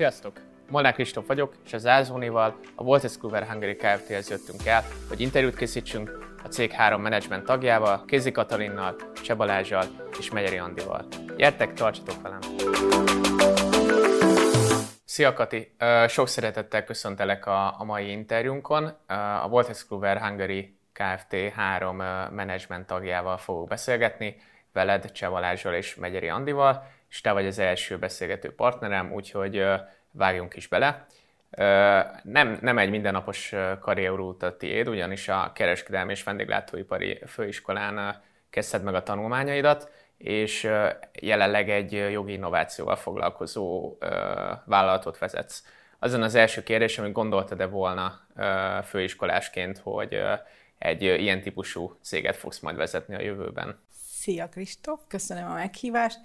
Sziasztok! Molnár Kristóf vagyok, és az Ázónival, a Voltes Kluber Hungary Kft-hez jöttünk el, hogy interjút készítsünk a cég három menedzsment tagjával, Kézi Katalinnal, Cseh Balázsjal és Megyeri Andival. Gyertek, tartsatok velem! Szia Kati! Sok szeretettel köszöntelek a, mai interjúnkon. A Voltes Kluber Hungary Kft. három menedzsment tagjával fogok beszélgetni, veled, Cseh Balázsjal és Megyeri Andival, és te vagy az első beszélgető partnerem, úgyhogy vágjunk is bele. Nem, nem egy mindennapos karrierút a tiéd, ugyanis a kereskedelmi és vendéglátóipari főiskolán kezdted meg a tanulmányaidat, és jelenleg egy jogi innovációval foglalkozó vállalatot vezetsz. Azon az első kérdés, amit gondoltad-e volna főiskolásként, hogy egy ilyen típusú céget fogsz majd vezetni a jövőben? Szia Kristóf, köszönöm a meghívást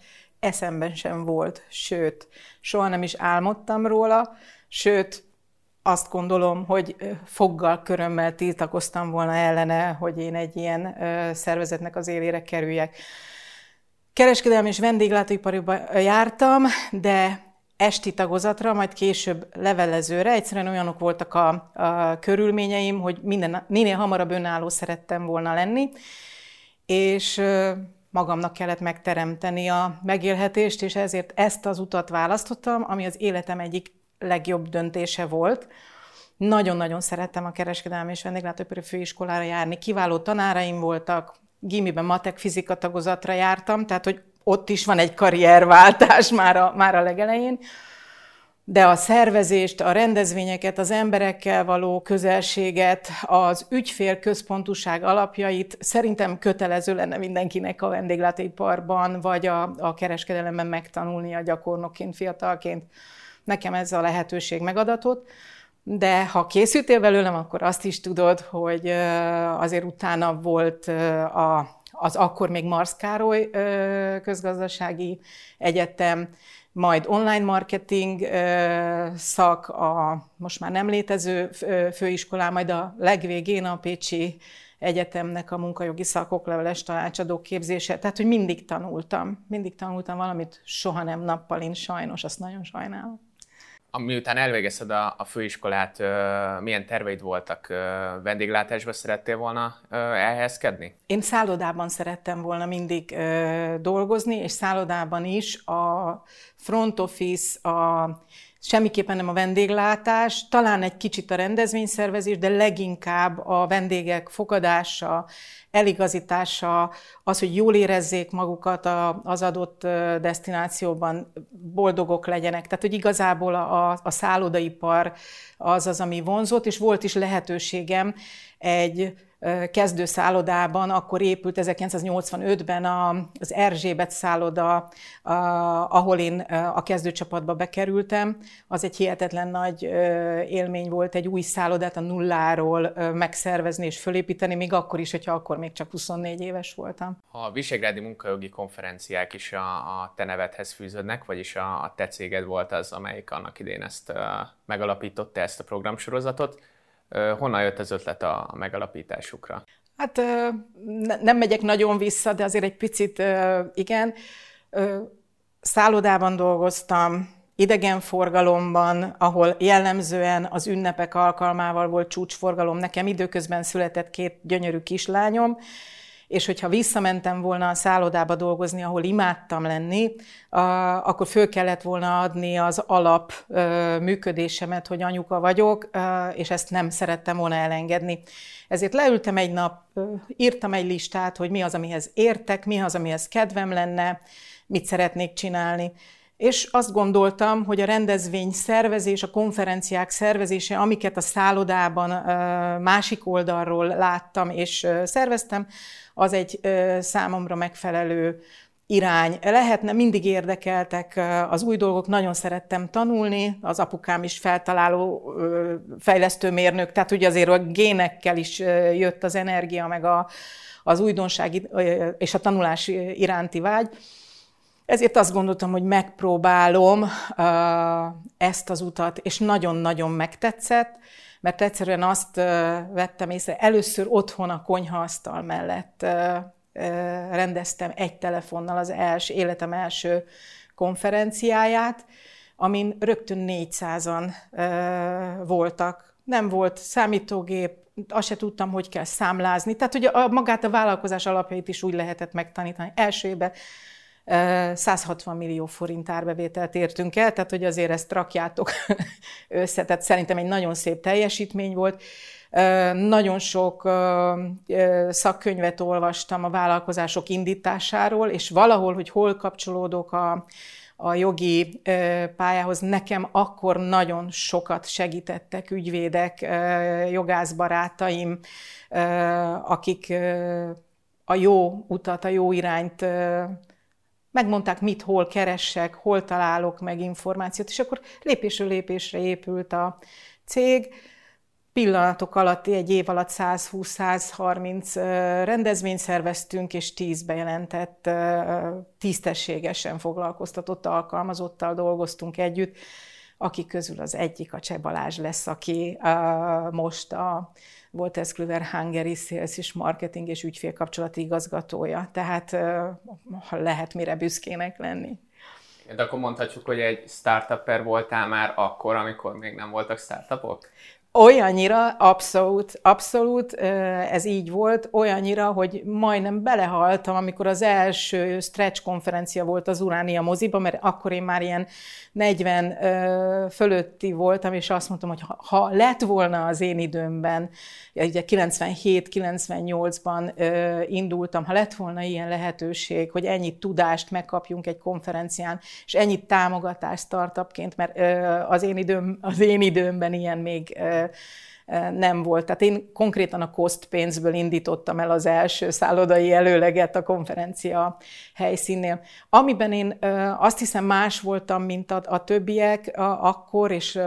eszemben sem volt, sőt, soha nem is álmodtam róla, sőt, azt gondolom, hogy foggal, körömmel tiltakoztam volna ellene, hogy én egy ilyen szervezetnek az élére kerüljek. Kereskedelmi és vendéglátóipariba jártam, de esti tagozatra, majd később levelezőre. Egyszerűen olyanok voltak a, a körülményeim, hogy minden, minél hamarabb önálló szerettem volna lenni, és magamnak kellett megteremteni a megélhetést, és ezért ezt az utat választottam, ami az életem egyik legjobb döntése volt. Nagyon-nagyon szerettem a kereskedelmi és vendéglátóipari főiskolára járni. Kiváló tanáraim voltak, gimiben matek fizika tagozatra jártam, tehát hogy ott is van egy karrierváltás már a, már a legelején de a szervezést, a rendezvényeket, az emberekkel való közelséget, az ügyfél központúság alapjait szerintem kötelező lenne mindenkinek a vendéglátóiparban, vagy a, a kereskedelemben megtanulnia gyakornokként, fiatalként. Nekem ez a lehetőség megadatott. De ha készültél belőlem, akkor azt is tudod, hogy azért utána volt a, az akkor még Marsz Károly közgazdasági egyetem, majd online marketing szak, a most már nem létező főiskolán, majd a legvégén a Pécsi Egyetemnek a munkajogi szakokleveles tanácsadó képzése. Tehát, hogy mindig tanultam. Mindig tanultam valamit, soha nem nappalin, sajnos, azt nagyon sajnálom miután elvégezted a, a főiskolát, milyen terveid voltak? Vendéglátásba szerettél volna elhelyezkedni? Én szállodában szerettem volna mindig dolgozni, és szállodában is a front office, a semmiképpen nem a vendéglátás, talán egy kicsit a rendezvényszervezés, de leginkább a vendégek fogadása, eligazítása, az, hogy jól érezzék magukat az adott destinációban, boldogok legyenek. Tehát, hogy igazából a, a szállodaipar az az, ami vonzott, és volt is lehetőségem egy kezdő szállodában, akkor épült 1985-ben az Erzsébet szálloda, ahol én a kezdőcsapatba bekerültem. Az egy hihetetlen nagy élmény volt egy új szállodát a nulláról megszervezni és fölépíteni, még akkor is, hogyha akkor még csak 24 éves voltam. A Visegrádi munkajogi konferenciák is a, a te nevedhez fűződnek, vagyis a, a te céged volt az, amelyik annak idén ezt megalapította, ezt a programsorozatot. Honnan jött az ötlet a megalapításukra? Hát nem megyek nagyon vissza, de azért egy picit igen. Szállodában dolgoztam, idegenforgalomban, ahol jellemzően az ünnepek alkalmával volt csúcsforgalom. Nekem időközben született két gyönyörű kislányom, és hogyha visszamentem volna a szállodába dolgozni, ahol imádtam lenni, akkor föl kellett volna adni az alap működésemet, hogy anyuka vagyok, és ezt nem szerettem volna elengedni. Ezért leültem egy nap, írtam egy listát, hogy mi az, amihez értek, mi az, amihez kedvem lenne, mit szeretnék csinálni. És azt gondoltam, hogy a rendezvény szervezés, a konferenciák szervezése, amiket a szállodában másik oldalról láttam és szerveztem, az egy számomra megfelelő irány. Lehetne, mindig érdekeltek az új dolgok, nagyon szerettem tanulni, az apukám is feltaláló fejlesztőmérnök, tehát ugye azért a génekkel is jött az energia, meg a, az újdonság és a tanulás iránti vágy. Ezért azt gondoltam, hogy megpróbálom ezt az utat, és nagyon-nagyon megtetszett, mert egyszerűen azt vettem észre, először otthon a konyhaasztal mellett rendeztem egy telefonnal az első, életem első konferenciáját, amin rögtön 400-an voltak. Nem volt számítógép, azt se tudtam, hogy kell számlázni. Tehát ugye a, magát a vállalkozás alapjait is úgy lehetett megtanítani. Első évben 160 millió forint árbevételt értünk el, tehát hogy azért ezt rakjátok össze, tehát szerintem egy nagyon szép teljesítmény volt. Nagyon sok szakkönyvet olvastam a vállalkozások indításáról, és valahol, hogy hol kapcsolódok a, a jogi pályához, nekem akkor nagyon sokat segítettek ügyvédek, jogászbarátaim, akik a jó utat, a jó irányt megmondták, mit hol keressek, hol találok meg információt, és akkor lépésről lépésre épült a cég. Pillanatok alatt, egy év alatt 120-130 rendezvényt szerveztünk, és 10 bejelentett, tisztességesen foglalkoztatott alkalmazottal dolgoztunk együtt, akik közül az egyik a Cseh Balázs lesz, aki most a volt ez Kluwer Hungary Sales és Marketing és ügyfélkapcsolati igazgatója. Tehát ha lehet mire büszkének lenni. De akkor mondhatjuk, hogy egy startupper voltál már akkor, amikor még nem voltak startupok? Olyannyira, abszolút, abszolút, ez így volt, olyannyira, hogy majdnem belehaltam, amikor az első stretch konferencia volt az Uránia moziba, mert akkor én már ilyen 40 fölötti voltam, és azt mondtam, hogy ha lett volna az én időmben, ugye 97-98-ban indultam, ha lett volna ilyen lehetőség, hogy ennyit tudást megkapjunk egy konferencián, és ennyit támogatást startupként, mert az én, időm, az én időmben ilyen még nem volt. Tehát én konkrétan a cost pénzből indítottam el az első szállodai előleget a konferencia helyszínnél. Amiben én azt hiszem más voltam, mint a, a többiek akkor, és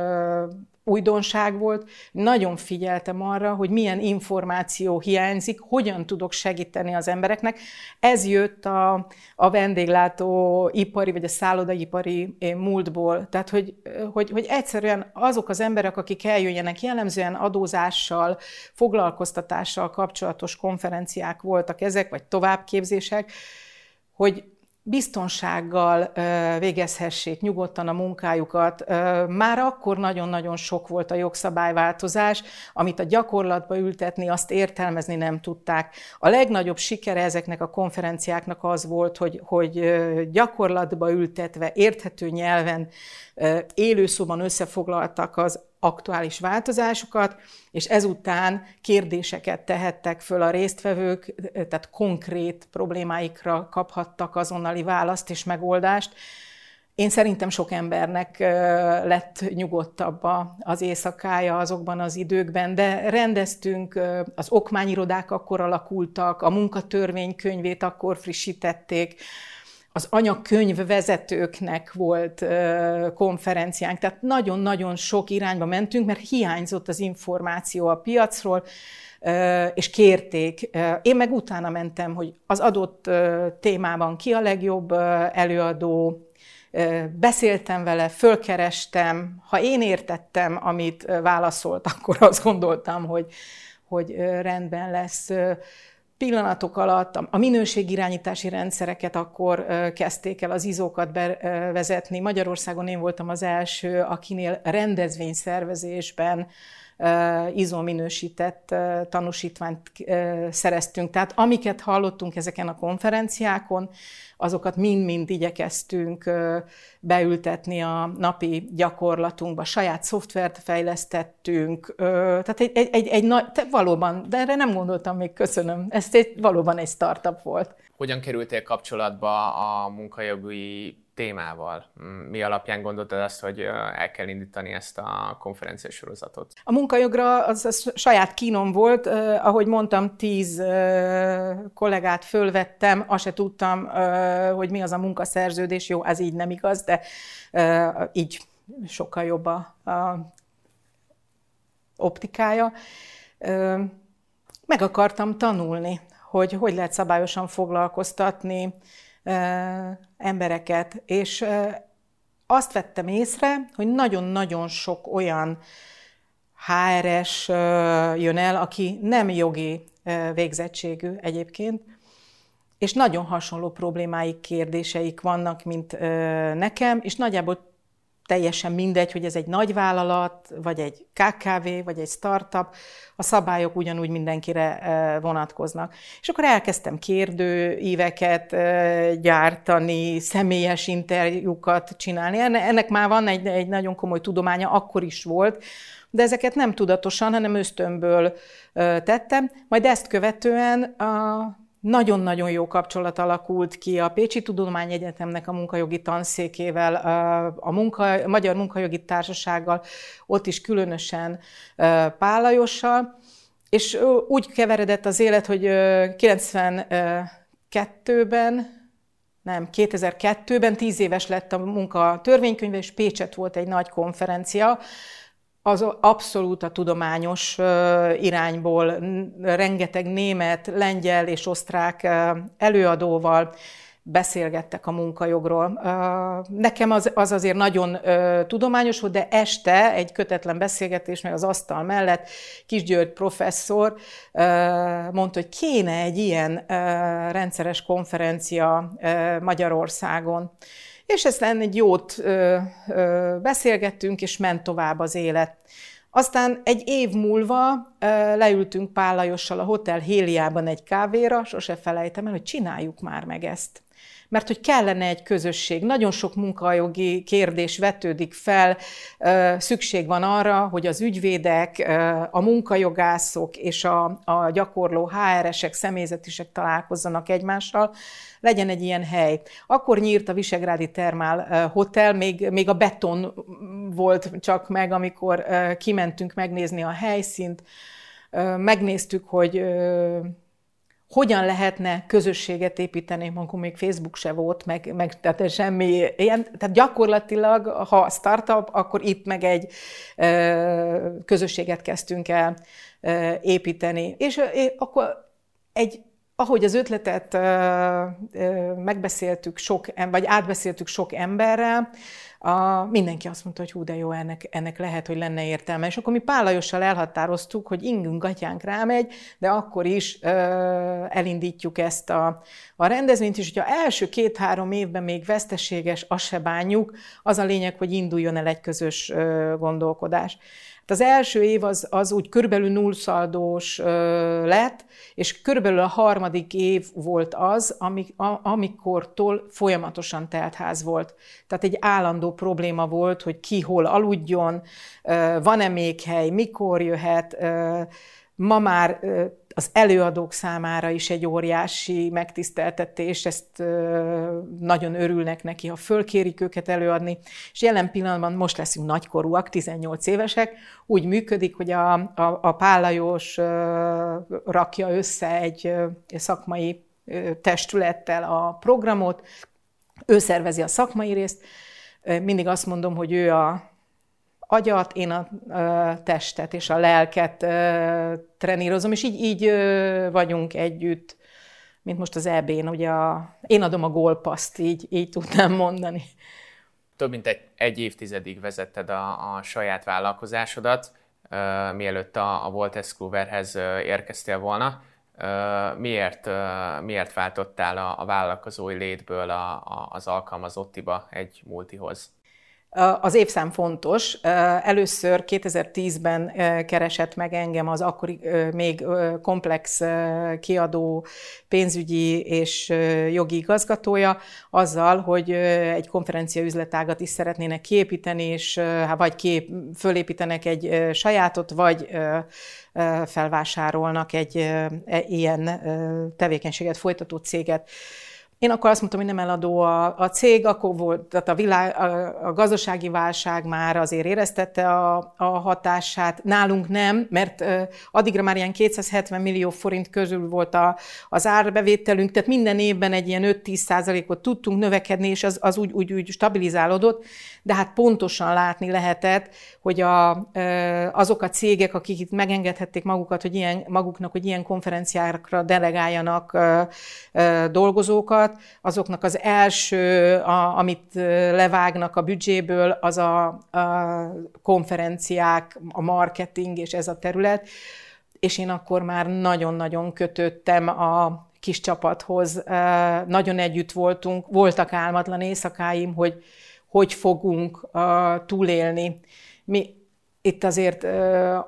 újdonság volt, nagyon figyeltem arra, hogy milyen információ hiányzik, hogyan tudok segíteni az embereknek. Ez jött a, a vendéglátó ipari, vagy a szállodaipari eh, múltból. Tehát, hogy, hogy, hogy egyszerűen azok az emberek, akik eljöjjenek, jellemzően adózással, foglalkoztatással kapcsolatos konferenciák voltak ezek, vagy továbbképzések, hogy biztonsággal végezhessék nyugodtan a munkájukat. Már akkor nagyon-nagyon sok volt a jogszabályváltozás, amit a gyakorlatba ültetni, azt értelmezni nem tudták. A legnagyobb sikere ezeknek a konferenciáknak az volt, hogy, hogy gyakorlatba ültetve, érthető nyelven, élőszóban összefoglaltak az aktuális változásokat, és ezután kérdéseket tehettek föl a résztvevők, tehát konkrét problémáikra kaphattak azonnali választ és megoldást. Én szerintem sok embernek lett nyugodtabb az éjszakája azokban az időkben, de rendeztünk, az okmányirodák akkor alakultak, a munkatörvénykönyvét akkor frissítették, az anyakönyv vezetőknek volt konferenciánk, tehát nagyon-nagyon sok irányba mentünk, mert hiányzott az információ a piacról, és kérték. Én meg utána mentem, hogy az adott témában ki a legjobb előadó, beszéltem vele, fölkerestem, ha én értettem, amit válaszolt, akkor azt gondoltam, hogy, hogy rendben lesz pillanatok alatt a minőségirányítási rendszereket akkor kezdték el az izókat bevezetni. Magyarországon én voltam az első, akinél rendezvényszervezésben izóminősített tanúsítványt szereztünk. Tehát amiket hallottunk ezeken a konferenciákon, azokat mind-mind igyekeztünk beültetni a napi gyakorlatunkba. Saját szoftvert fejlesztettünk, tehát egy, egy, egy, egy nagy, valóban, de erre nem gondoltam még, köszönöm. Ez egy, valóban egy startup volt. Hogyan kerültél kapcsolatba a munkajogi témával? Mi alapján gondoltad azt, hogy el kell indítani ezt a konferenciás sorozatot? A munkajogra az, az saját kínom volt. Ahogy mondtam, tíz kollégát fölvettem, azt se tudtam, hogy mi az a munkaszerződés. Jó, ez így nem igaz, de így sokkal jobb a, a optikája. Meg akartam tanulni, hogy hogy lehet szabályosan foglalkoztatni, embereket, és azt vettem észre, hogy nagyon-nagyon sok olyan HRS jön el, aki nem jogi végzettségű egyébként, és nagyon hasonló problémáik, kérdéseik vannak, mint nekem, és nagyjából teljesen mindegy, hogy ez egy nagy vállalat, vagy egy KKV, vagy egy startup, a szabályok ugyanúgy mindenkire vonatkoznak. És akkor elkezdtem kérdőíveket gyártani, személyes interjúkat csinálni. Ennek már van egy, egy nagyon komoly tudománya, akkor is volt, de ezeket nem tudatosan, hanem ösztönből tettem. Majd ezt követően a nagyon-nagyon jó kapcsolat alakult ki a Pécsi Tudományegyetemnek a munkajogi tanszékével, a munka, a Magyar Munkajogi Társasággal, ott is különösen Pálajossal, és úgy keveredett az élet, hogy 92-ben, nem, 2002-ben tíz éves lett a munka törvénykönyve, és Pécset volt egy nagy konferencia, az abszolút a tudományos irányból rengeteg német, lengyel és osztrák előadóval beszélgettek a munkajogról. Nekem az, az azért nagyon tudományos volt, de este egy kötetlen beszélgetés, meg az asztal mellett Kis György professzor mondta, hogy kéne egy ilyen rendszeres konferencia Magyarországon. És aztán egy jót ö, ö, beszélgettünk, és ment tovább az élet. Aztán egy év múlva leültünk Pál Lajossal a Hotel Héliában egy kávéra, sose felejtem el, hogy csináljuk már meg ezt mert hogy kellene egy közösség. Nagyon sok munkajogi kérdés vetődik fel, szükség van arra, hogy az ügyvédek, a munkajogászok és a, a gyakorló HR-esek, személyzetisek találkozzanak egymással, legyen egy ilyen hely. Akkor nyírt a Visegrádi Termál Hotel, még, még a beton volt csak meg, amikor kimentünk megnézni a helyszínt, megnéztük, hogy hogyan lehetne közösséget építeni, amikor még Facebook se volt, meg, meg tehát semmi ilyen, tehát gyakorlatilag, ha startup, akkor itt meg egy ö, közösséget kezdtünk el ö, építeni. És ö, akkor egy ahogy az ötletet ö, ö, megbeszéltük sok, vagy átbeszéltük sok emberrel, a, mindenki azt mondta, hogy hú, de jó, ennek, ennek lehet, hogy lenne értelme. És akkor mi Pálajossal elhatároztuk, hogy ingünk gatyánk rámegy, de akkor is ö, elindítjuk ezt a, a rendezvényt, és hogyha első két-három évben még veszteséges, azt se bánjuk, az a lényeg, hogy induljon el egy közös ö, gondolkodás. Az első év az, az úgy körülbelül nullszaldós lett, és körülbelül a harmadik év volt az, amik, a, amikortól folyamatosan teltház volt. Tehát egy állandó probléma volt, hogy ki hol aludjon, van-e még hely, mikor jöhet, ma már az előadók számára is egy óriási megtiszteltetés, ezt nagyon örülnek neki, ha fölkérik őket előadni, és jelen pillanatban most leszünk nagykorúak, 18 évesek, úgy működik, hogy a, a, a Pálajós rakja össze egy szakmai testülettel a programot, ő szervezi a szakmai részt, mindig azt mondom, hogy ő a agyat, én a testet és a lelket trenírozom, és így, így vagyunk együtt, mint most az EB-n, ugye a, én adom a gólpaszt, így, így tudnám mondani. Több mint egy, egy évtizedig vezetted a, a saját vállalkozásodat, uh, mielőtt a, a Volt Escluverhez uh, érkeztél volna. Uh, miért, uh, miért váltottál a, a vállalkozói létből a, a, az alkalmazottiba egy multihoz? Az évszám fontos. Először 2010-ben keresett meg engem az akkori még komplex kiadó pénzügyi és jogi igazgatója azzal, hogy egy konferencia üzletágat is szeretnének kiépíteni, és vagy kép, fölépítenek egy sajátot, vagy felvásárolnak egy e, ilyen tevékenységet folytató céget. Én akkor azt mondtam, hogy nem eladó a, a cég, akkor volt, tehát a, világ, a, a gazdasági válság már azért éreztette a, a hatását. Nálunk nem, mert uh, addigra már ilyen 270 millió forint közül volt a, az árbevételünk, tehát minden évben egy ilyen 5-10 százalékot tudtunk növekedni, és az, az úgy, úgy, úgy stabilizálódott, de hát pontosan látni lehetett, hogy a, azok a cégek, akik itt megengedhették magukat, hogy ilyen, maguknak, hogy ilyen konferenciákra delegáljanak dolgozókat, azoknak az első, a, amit levágnak a büdzséből, az a, a konferenciák, a marketing és ez a terület, és én akkor már nagyon-nagyon kötöttem a kis csapathoz, nagyon együtt voltunk, voltak álmatlan éjszakáim, hogy hogy fogunk túlélni. Mi itt azért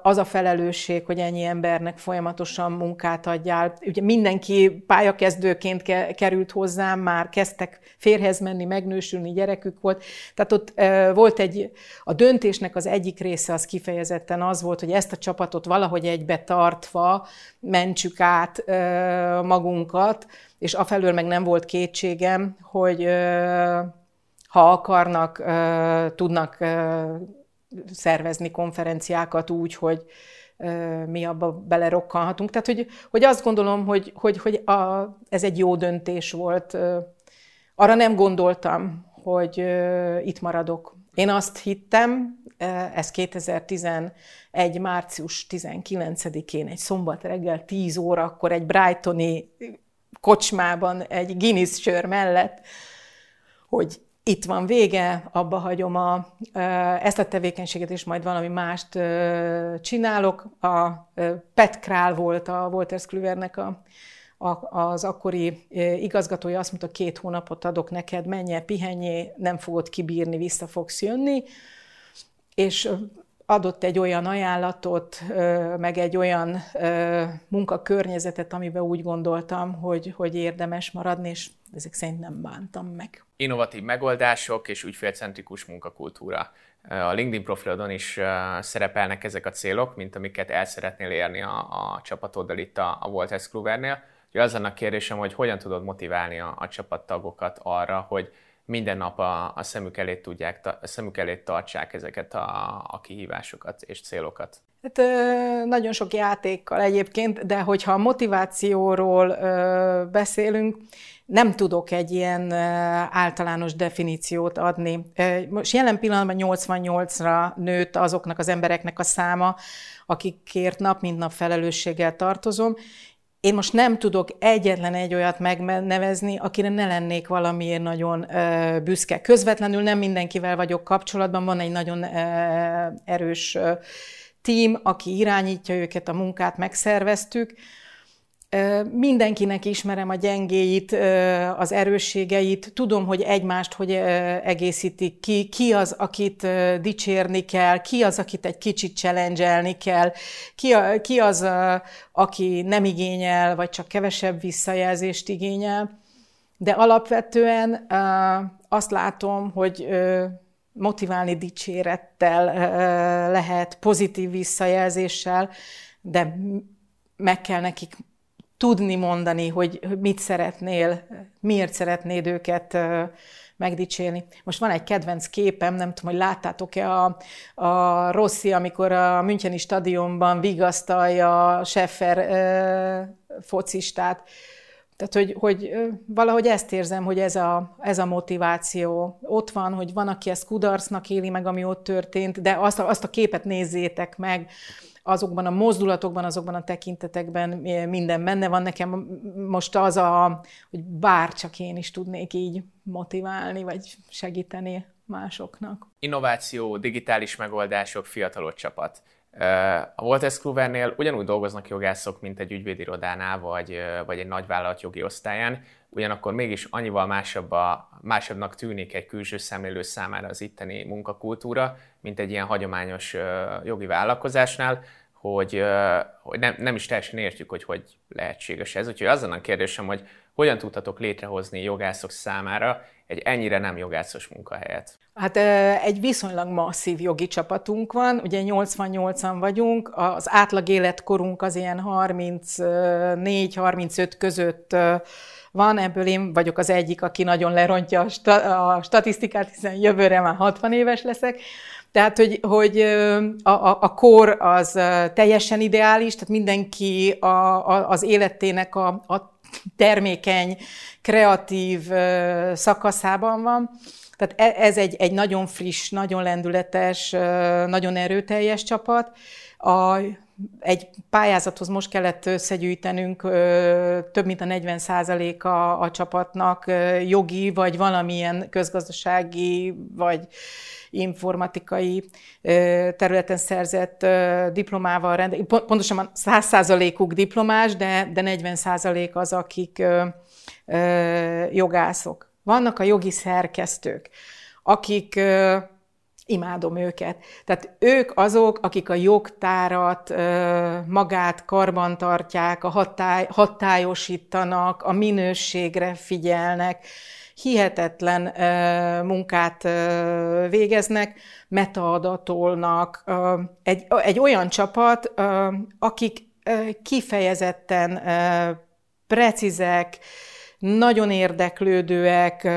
az a felelősség, hogy ennyi embernek folyamatosan munkát adjál. Ugye mindenki pályakezdőként került hozzám, már kezdtek férhez menni, megnősülni, gyerekük volt. Tehát ott volt egy, a döntésnek az egyik része az kifejezetten az volt, hogy ezt a csapatot valahogy egybe tartva mentsük át magunkat, és afelől meg nem volt kétségem, hogy ha akarnak, tudnak szervezni konferenciákat úgy, hogy mi abba belerokkanhatunk. Tehát, hogy, hogy azt gondolom, hogy, hogy, hogy a, ez egy jó döntés volt. Arra nem gondoltam, hogy itt maradok. Én azt hittem, ez 2011. március 19-én, egy szombat reggel 10 óra, akkor egy Brightoni kocsmában, egy Guinness sör mellett, hogy itt van vége, abba hagyom a, ezt a tevékenységet, és majd valami mást csinálok. A Pet Král volt a Walters Kluwernek a, a, az akkori igazgatója, azt mondta, két hónapot adok neked, menje, pihenjé, nem fogod kibírni, vissza fogsz jönni. És adott egy olyan ajánlatot, meg egy olyan munkakörnyezetet, amiben úgy gondoltam, hogy, hogy érdemes maradni, és ezek szerint nem bántam meg. Innovatív megoldások és ügyfélcentrikus munkakultúra. A LinkedIn profilodon is szerepelnek ezek a célok, mint amiket el szeretnél érni a, a csapatoddal itt a, a Walters Kluwernél. Ugye az a kérdésem, hogy hogyan tudod motiválni a, a csapattagokat arra, hogy minden nap a, a szemük elé tudják, a szemük elé tartsák ezeket a, a kihívásokat és célokat? Hát nagyon sok játékkal egyébként, de hogyha a motivációról beszélünk, nem tudok egy ilyen általános definíciót adni. Most jelen pillanatban 88-ra nőtt azoknak az embereknek a száma, akikért nap mint nap felelősséggel tartozom, én most nem tudok egyetlen egy olyat megnevezni, akire ne lennék valamiért nagyon büszke. Közvetlenül nem mindenkivel vagyok kapcsolatban, van egy nagyon erős tím, aki irányítja őket, a munkát megszerveztük, Mindenkinek ismerem a gyengéit, az erősségeit, tudom, hogy egymást hogy egészítik ki, ki az, akit dicsérni kell, ki az, akit egy kicsit challenge kell, ki, ki az, aki nem igényel, vagy csak kevesebb visszajelzést igényel. De alapvetően azt látom, hogy motiválni dicsérettel lehet, pozitív visszajelzéssel, de meg kell nekik tudni mondani, hogy mit szeretnél, miért szeretnéd őket megdicsélni. Most van egy kedvenc képem, nem tudom, hogy láttátok-e a, a Rossi, amikor a Müncheni stadionban vigasztalja a Scheffer e, focistát. Tehát, hogy, hogy valahogy ezt érzem, hogy ez a, ez a motiváció ott van, hogy van, aki ezt kudarcnak éli meg, ami ott történt, de azt a, azt a képet nézzétek meg, azokban a mozdulatokban, azokban a tekintetekben minden benne van. Nekem most az a, hogy bár csak én is tudnék így motiválni, vagy segíteni másoknak. Innováció, digitális megoldások, fiatalod csapat. A Walters Kluwernél ugyanúgy dolgoznak jogászok, mint egy ügyvédirodánál, vagy, vagy egy nagyvállalat jogi osztályán, ugyanakkor mégis annyival másabb a, másabbnak tűnik egy külső szemlélő számára az itteni munkakultúra, mint egy ilyen hagyományos jogi vállalkozásnál, hogy, hogy nem, nem is teljesen értjük, hogy hogy lehetséges ez. Úgyhogy azon a kérdésem, hogy hogyan tudhatok létrehozni jogászok számára egy ennyire nem jogászos munkahelyet? Hát egy viszonylag masszív jogi csapatunk van, ugye 88-an vagyunk, az átlag életkorunk az ilyen 34-35 között van, ebből én vagyok az egyik, aki nagyon lerontja a statisztikát, hiszen jövőre már 60 éves leszek. Tehát, hogy, hogy a, a, a kor az teljesen ideális, tehát mindenki a, a, az életének a, a termékeny, kreatív szakaszában van. Tehát e, ez egy, egy nagyon friss, nagyon lendületes, nagyon erőteljes csapat. A, egy pályázathoz most kellett összegyűjtenünk több mint a 40 a, a csapatnak jogi, vagy valamilyen közgazdasági, vagy informatikai területen szerzett diplomával rendelkezik. Pontosan 100%-uk diplomás, de, de 40% az, akik jogászok. Vannak a jogi szerkesztők akik imádom őket. Tehát ők azok, akik a jogtárat, magát karban tartják, a hatály, hatályosítanak, a minőségre figyelnek, hihetetlen munkát végeznek, metaadatolnak. Egy, egy olyan csapat, akik kifejezetten precízek, nagyon érdeklődőek,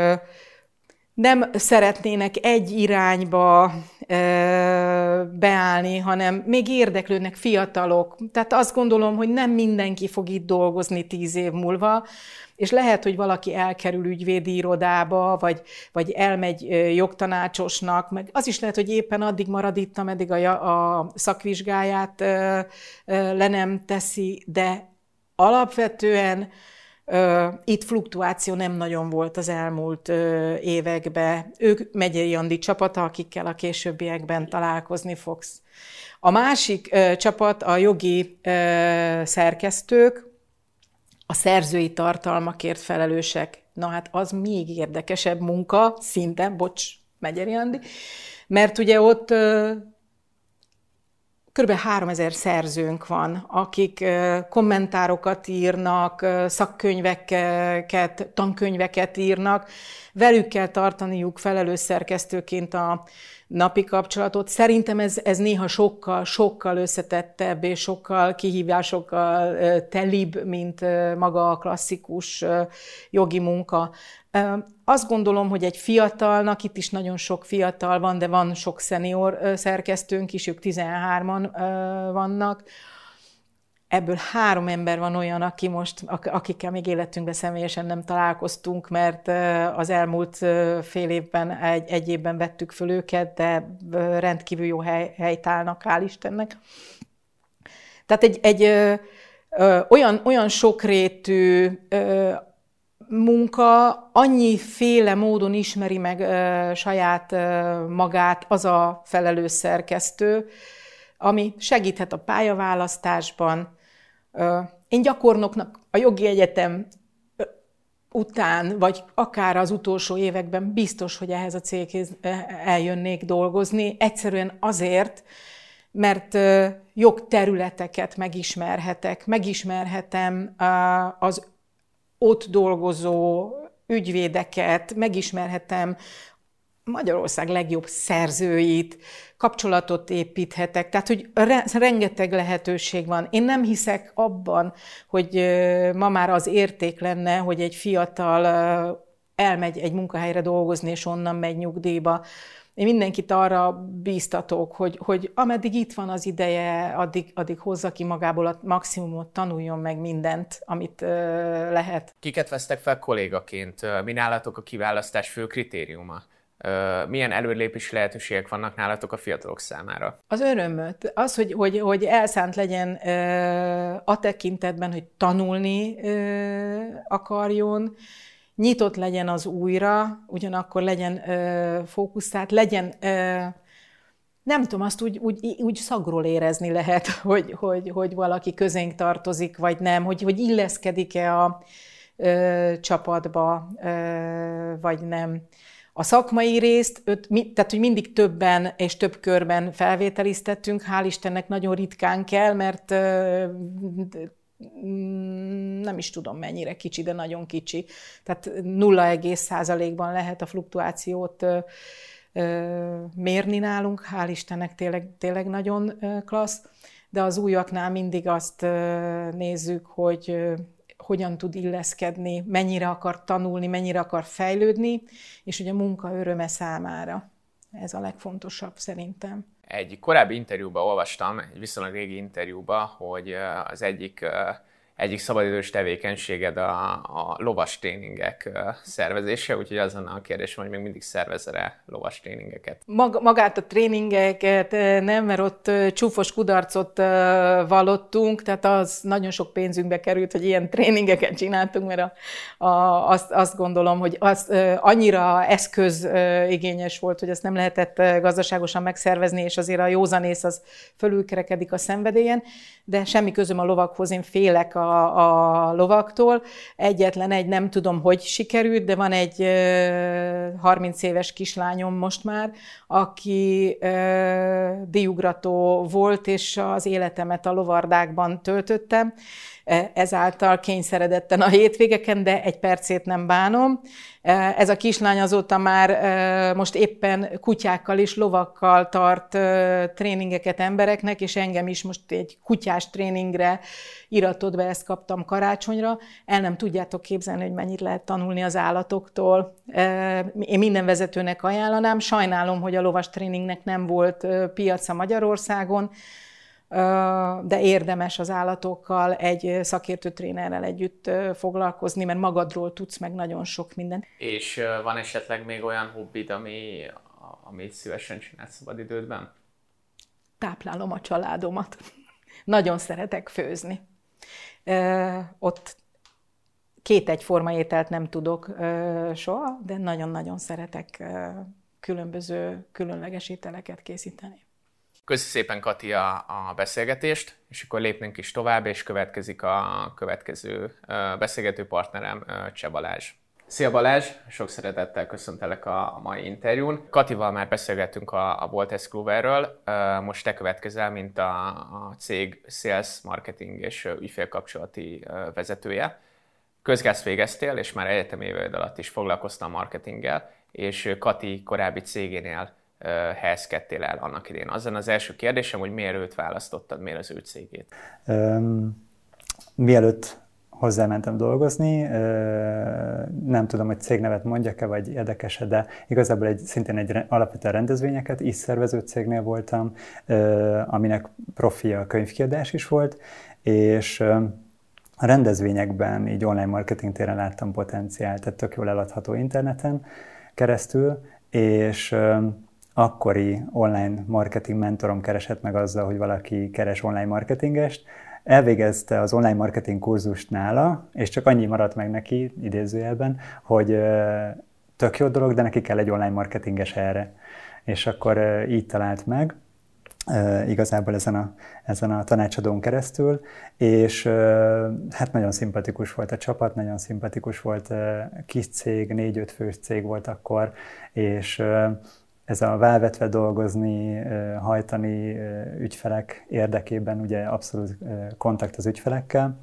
nem szeretnének egy irányba beállni, hanem még érdeklődnek fiatalok. Tehát azt gondolom, hogy nem mindenki fog itt dolgozni tíz év múlva, és lehet, hogy valaki elkerül ügyvédi irodába, vagy, vagy elmegy jogtanácsosnak, meg az is lehet, hogy éppen addig marad itt, ameddig a, a szakvizsgáját le nem teszi, de alapvetően itt fluktuáció nem nagyon volt az elmúlt években. Ők Megyeri Andi csapata, akikkel a későbbiekben találkozni fogsz. A másik csapat a jogi szerkesztők, a szerzői tartalmakért felelősek. Na hát az még érdekesebb munka, szinte, bocs, Megyeri Andi, mert ugye ott Kb. 3000 szerzőnk van, akik kommentárokat írnak, szakkönyveket, tankönyveket írnak. Velük kell tartaniuk felelős szerkesztőként a napi kapcsolatot. Szerintem ez, ez néha sokkal, sokkal összetettebb és sokkal kihívásokkal telibb, mint maga a klasszikus jogi munka. Azt gondolom, hogy egy fiatalnak, itt is nagyon sok fiatal van, de van sok szenior szerkesztőnk is, ők 13-an vannak, ebből három ember van olyan, aki most, akikkel még életünkben személyesen nem találkoztunk, mert az elmúlt fél évben, egy, egy évben vettük föl őket, de rendkívül jó hely, helyt állnak, hál' Istennek. Tehát egy, egy ö, ö, olyan, olyan sokrétű ö, munka annyi féle módon ismeri meg ö, saját ö, magát az a felelős szerkesztő, ami segíthet a pályaválasztásban. Én gyakornoknak a jogi egyetem után, vagy akár az utolsó években biztos, hogy ehhez a céghez eljönnék dolgozni. Egyszerűen azért, mert jogterületeket megismerhetek, megismerhetem az ott dolgozó ügyvédeket, megismerhetem Magyarország legjobb szerzőit, kapcsolatot építhetek, tehát hogy rengeteg lehetőség van. Én nem hiszek abban, hogy ma már az érték lenne, hogy egy fiatal elmegy egy munkahelyre dolgozni, és onnan megy nyugdíjba. Én mindenkit arra bíztatok, hogy, hogy ameddig itt van az ideje, addig, addig hozza ki magából a maximumot, tanuljon meg mindent, amit uh, lehet. Kiket vesztek fel kollégaként? Mi nálatok a kiválasztás fő kritériuma? Milyen előrelépési lehetőségek vannak nálatok a fiatalok számára? Az örömöt, az, hogy, hogy, hogy elszánt legyen a tekintetben, hogy tanulni akarjon, nyitott legyen az újra, ugyanakkor legyen ö, fókuszált, legyen, ö, nem tudom, azt úgy, úgy, úgy szagról érezni lehet, hogy, hogy, hogy valaki közénk tartozik, vagy nem, hogy, hogy illeszkedik-e a ö, csapatba, ö, vagy nem. A szakmai részt, öt, mi, tehát hogy mindig többen és több körben felvételiztettünk, hál' Istennek nagyon ritkán kell, mert ö, Mm, nem is tudom mennyire kicsi, de nagyon kicsi. Tehát 0,1%-ban lehet a fluktuációt mérni nálunk, hál' Istennek tényleg, tényleg nagyon klassz, de az újaknál mindig azt nézzük, hogy hogyan tud illeszkedni, mennyire akar tanulni, mennyire akar fejlődni, és ugye munka öröme számára. Ez a legfontosabb szerintem. Egy korábbi interjúban olvastam, egy viszonylag régi interjúban, hogy az egyik egyik szabadidős tevékenységed a, a lovas tréningek szervezése, úgyhogy azon a kérdésem, hogy még mindig szervezel-e lovas tréningeket? Mag, magát a tréningeket nem, mert ott csúfos kudarcot vallottunk, tehát az nagyon sok pénzünkbe került, hogy ilyen tréningeket csináltunk, mert a, a, azt, azt gondolom, hogy az annyira eszközigényes volt, hogy ezt nem lehetett gazdaságosan megszervezni, és azért a józanész az fölülkerekedik a szenvedélyen, de semmi közöm a lovakhoz, én félek a a, lovaktól. Egyetlen egy, nem tudom, hogy sikerült, de van egy 30 éves kislányom most már, aki diugrató volt, és az életemet a lovardákban töltöttem ezáltal kényszeredetten a hétvégeken, de egy percét nem bánom. E, ez a kislány azóta már e, most éppen kutyákkal és lovakkal tart tréningeket embereknek, és engem is most egy kutyás tréningre iratott be, ezt kaptam karácsonyra. El nem tudjátok képzelni, hogy mennyit lehet tanulni az állatoktól. Én minden vezetőnek ajánlanám. Sajnálom, hogy a lovas tréningnek nem volt piaca Magyarországon, de érdemes az állatokkal egy szakértő trénerrel együtt foglalkozni, mert magadról tudsz meg nagyon sok mindent. És van esetleg még olyan hobbid, ami, amit szívesen csinálsz szabadidődben? Táplálom a családomat. nagyon szeretek főzni. Ott két egyforma ételt nem tudok soha, de nagyon-nagyon szeretek különböző, különleges ételeket készíteni. Köszi szépen, Kati, a, a beszélgetést, és akkor lépnénk is tovább, és következik a következő beszélgető partnerem, Cseh Balázs. Szia Balázs, sok szeretettel köszöntelek a mai interjún. Katival már beszélgettünk a, a Volt Cloverről, most te következel, mint a, a cég sales, marketing és ügyfélkapcsolati vezetője. Közgázt végeztél, és már egyetemi alatt is foglalkoztam marketinggel, és Kati korábbi cégénél helyezkedtél el annak idén? Azon az első kérdésem, hogy miért őt választottad, miért az ő cégét? Um, mielőtt hozzámentem dolgozni, nem tudom, hogy cégnevet mondjak-e, vagy érdekes de igazából egy, szintén egy alapvetően rendezvényeket is szervező cégnél voltam, aminek profi a könyvkiadás is volt, és a rendezvényekben így online marketing téren láttam potenciált, tehát tök jól eladható interneten keresztül, és akkori online marketing mentorom keresett meg azzal, hogy valaki keres online marketingest, elvégezte az online marketing kurzust nála, és csak annyi maradt meg neki, idézőjelben, hogy tök jó dolog, de neki kell egy online marketinges erre. És akkor így talált meg, igazából ezen a, ezen a tanácsadón keresztül, és hát nagyon szimpatikus volt a csapat, nagyon szimpatikus volt kis cég, négy-öt fős cég volt akkor, és ez a válvetve dolgozni, hajtani ügyfelek érdekében ugye abszolút kontakt az ügyfelekkel,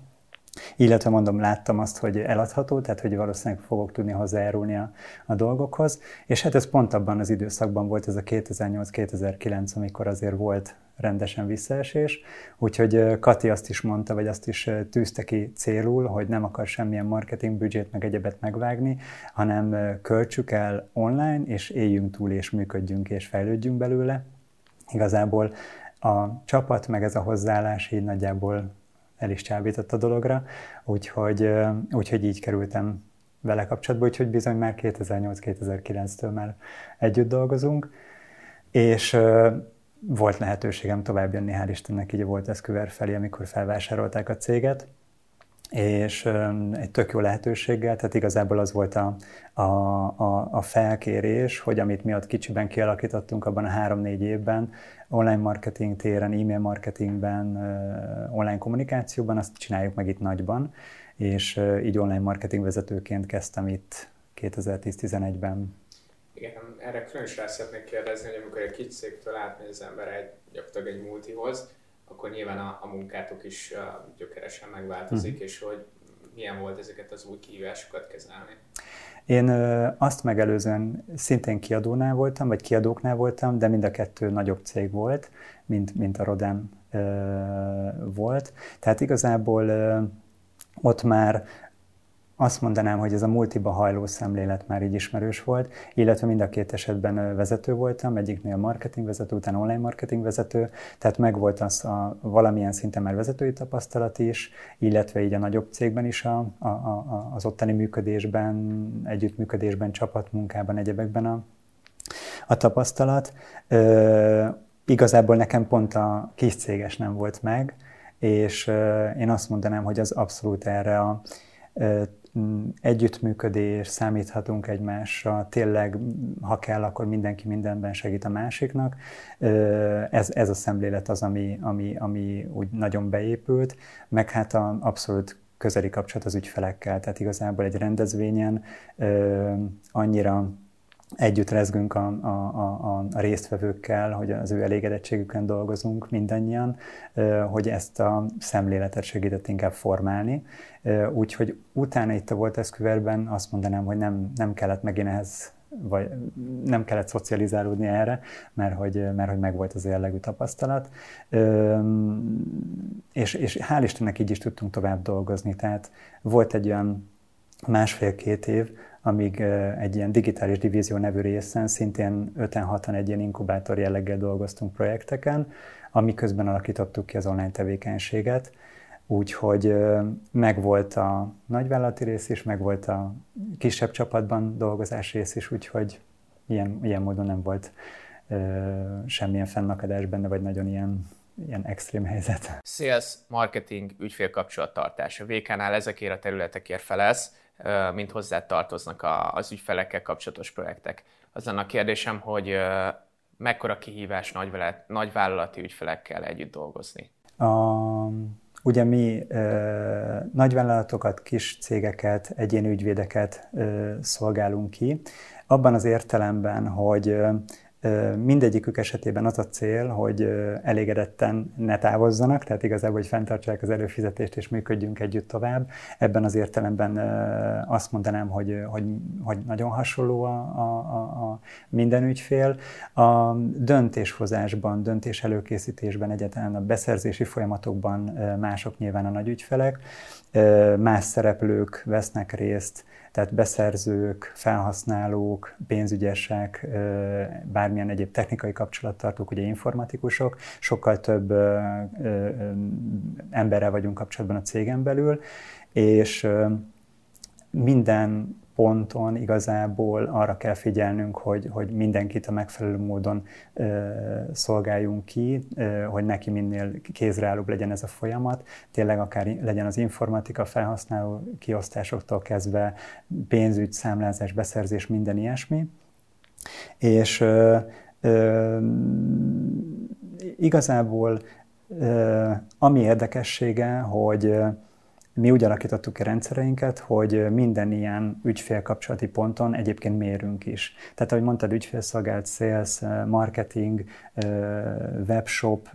illetve mondom, láttam azt, hogy eladható, tehát hogy valószínűleg fogok tudni hozzájárulni a, a dolgokhoz, és hát ez pont abban az időszakban volt ez a 2008-2009, amikor azért volt rendesen visszaesés, úgyhogy Kati azt is mondta, vagy azt is tűzte ki célul, hogy nem akar semmilyen marketing büdzsét meg egyebet megvágni, hanem költsük el online, és éljünk túl, és működjünk, és fejlődjünk belőle. Igazából a csapat, meg ez a hozzáállás így nagyjából el is csábított a dologra, úgyhogy, úgyhogy így kerültem vele kapcsolatba, úgyhogy bizony már 2008-2009-től már együtt dolgozunk, és volt lehetőségem tovább jönni, hál' Istennek így volt Eszköver felé, amikor felvásárolták a céget, és egy tök jó lehetőséggel, tehát igazából az volt a, a, a, a felkérés, hogy amit mi ott kicsiben kialakítottunk abban a három-négy évben, online marketing téren, e-mail marketingben, online kommunikációban, azt csináljuk meg itt nagyban, és így online marketing vezetőként kezdtem itt 2010-11-ben. Igen, erre különösen szeretnék kérdezni, hogy amikor egy kicsi cégtől átmegy az ember egy, gyakorlatilag egy multihoz, akkor nyilván a, a munkátok is uh, gyökeresen megváltozik, mm. és hogy milyen volt ezeket az új kihívásokat kezelni? Én azt megelőzően szintén kiadónál voltam, vagy kiadóknál voltam, de mind a kettő nagyobb cég volt, mint, mint a Roden ö, volt. Tehát igazából ott már azt mondanám, hogy ez a multiba hajló szemlélet már így ismerős volt, illetve mind a két esetben vezető voltam, egyiknél marketing vezető, utána online marketing vezető, tehát megvolt az a valamilyen szinten már vezetői tapasztalat is, illetve így a nagyobb cégben is a, a, a, az ottani működésben, együttműködésben, csapatmunkában, egyebekben a, a tapasztalat. Ö, igazából nekem pont a kis céges nem volt meg, és én azt mondanám, hogy az abszolút erre a együttműködés, számíthatunk egymásra, tényleg, ha kell, akkor mindenki mindenben segít a másiknak. Ez, ez a szemlélet az, ami, ami, ami úgy nagyon beépült, meg hát a abszolút közeli kapcsolat az ügyfelekkel, tehát igazából egy rendezvényen annyira együtt rezgünk a, a, a, a résztvevőkkel, hogy az ő elégedettségükön dolgozunk mindannyian, hogy ezt a szemléletet segített inkább formálni. Úgyhogy utána itt a Volt Eszküverben azt mondanám, hogy nem, nem kellett megint ehhez vagy nem kellett szocializálódni erre, mert hogy, mert hogy megvolt az jellegű tapasztalat. És, és hál' Istennek így is tudtunk tovább dolgozni. Tehát volt egy olyan másfél-két év, amíg egy ilyen digitális divízió nevű részen szintén 5-6-an egy ilyen inkubátor jelleggel dolgoztunk projekteken, amiközben alakítottuk ki az online tevékenységet, úgyhogy megvolt a nagyvállalati rész is, megvolt a kisebb csapatban dolgozás rész is, úgyhogy ilyen, ilyen módon nem volt semmilyen fennakadás benne, vagy nagyon ilyen ilyen extrém helyzet. Sales, marketing, ügyfélkapcsolattartás. A VK-nál ezekért a területekért felelsz mint hozzá tartoznak az ügyfelekkel kapcsolatos projektek. Az a kérdésem, hogy mekkora kihívás nagyvállalati ügyfelekkel együtt dolgozni? A, ugye mi ö, nagyvállalatokat, kis cégeket, egyéni ügyvédeket ö, szolgálunk ki, abban az értelemben, hogy Mindegyikük esetében az a cél, hogy elégedetten ne távozzanak, tehát igazából, hogy fenntartsák az előfizetést és működjünk együtt tovább. Ebben az értelemben azt mondanám, hogy, hogy, hogy nagyon hasonló a, a, a minden ügyfél. A döntéshozásban, döntés előkészítésben, egyáltalán a beszerzési folyamatokban mások nyilván a nagy ügyfelek, más szereplők vesznek részt, tehát beszerzők, felhasználók, pénzügyesek, bármilyen egyéb technikai kapcsolattartók, ugye informatikusok, sokkal több emberrel vagyunk kapcsolatban a cégen belül, és minden ponton igazából arra kell figyelnünk, hogy, hogy mindenkit a megfelelő módon ö, szolgáljunk ki, ö, hogy neki minél kézreállóbb legyen ez a folyamat. Tényleg akár legyen az informatika, felhasználó kiosztásoktól kezdve pénzügy, számlázás, beszerzés, minden ilyesmi. És ö, ö, igazából ö, ami érdekessége, hogy mi úgy alakítottuk ki rendszereinket, hogy minden ilyen ügyfélkapcsolati ponton egyébként mérünk is. Tehát, ahogy mondtad, ügyfélszolgált, sales, marketing, webshop,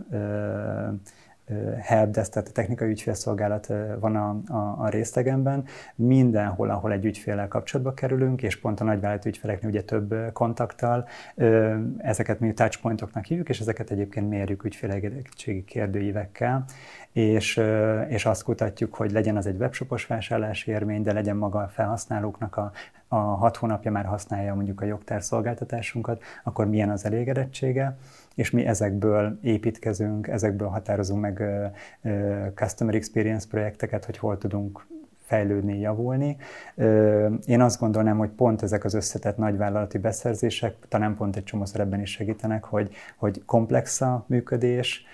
helpdesk, tehát a technikai ügyfélszolgálat van a, a, a résztegemben. Mindenhol, ahol egy ügyféllel kapcsolatba kerülünk, és pont a nagyvállalat ügyfeleknél ugye több kontakttal, ezeket mi touchpointoknak hívjuk, és ezeket egyébként mérjük ügyfélegedettségi kérdőívekkel, és, és azt kutatjuk, hogy legyen az egy webshopos vásárlási érmény, de legyen maga a felhasználóknak a, a hat hónapja már használja mondjuk a jogtár szolgáltatásunkat, akkor milyen az elégedettsége, és mi ezekből építkezünk, ezekből határozunk meg customer experience projekteket, hogy hol tudunk fejlődni, javulni. Én azt gondolnám, hogy pont ezek az összetett nagyvállalati beszerzések talán pont egy csomó ebben is segítenek, hogy, hogy komplex a működés,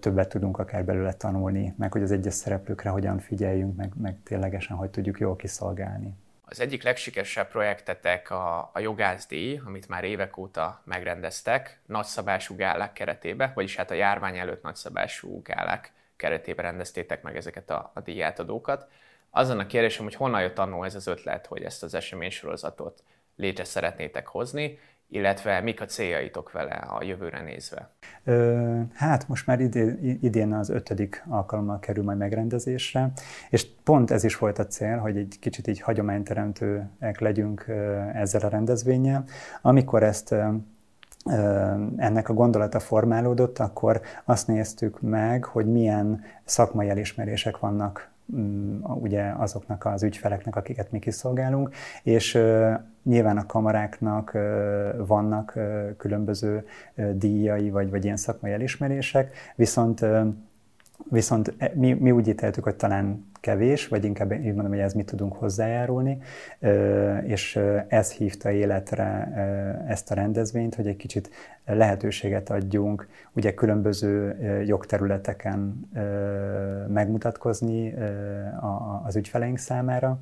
többet tudunk akár belőle tanulni, meg hogy az egyes szereplőkre hogyan figyeljünk, meg, meg ténylegesen, hogy tudjuk jól kiszolgálni. Az egyik legsikeresebb projektetek a, a jogászdíj, amit már évek óta megrendeztek, nagyszabású gálák keretében, vagyis hát a járvány előtt nagyszabású gálák keretében rendeztétek meg ezeket a, a díjátadókat. Azon a kérdésem, hogy honnan jött annó ez az ötlet, hogy ezt az eseménysorozatot létre szeretnétek hozni, illetve mik a céljaitok vele a jövőre nézve? Hát most már idén, idén az ötödik alkalommal kerül majd megrendezésre, és pont ez is volt a cél, hogy egy kicsit így hagyományteremtőek legyünk ezzel a rendezvényel. Amikor ezt ennek a gondolata formálódott, akkor azt néztük meg, hogy milyen szakmai elismerések vannak ugye azoknak az ügyfeleknek, akiket mi kiszolgálunk, és Nyilván a kamaráknak vannak különböző díjai, vagy, vagy ilyen szakmai elismerések, viszont Viszont e, mi, mi úgy ítéltük, hogy talán kevés, vagy inkább így mondom, hogy ez mit tudunk hozzájárulni, és ez hívta életre ezt a rendezvényt, hogy egy kicsit lehetőséget adjunk ugye különböző jogterületeken megmutatkozni az ügyfeleink számára,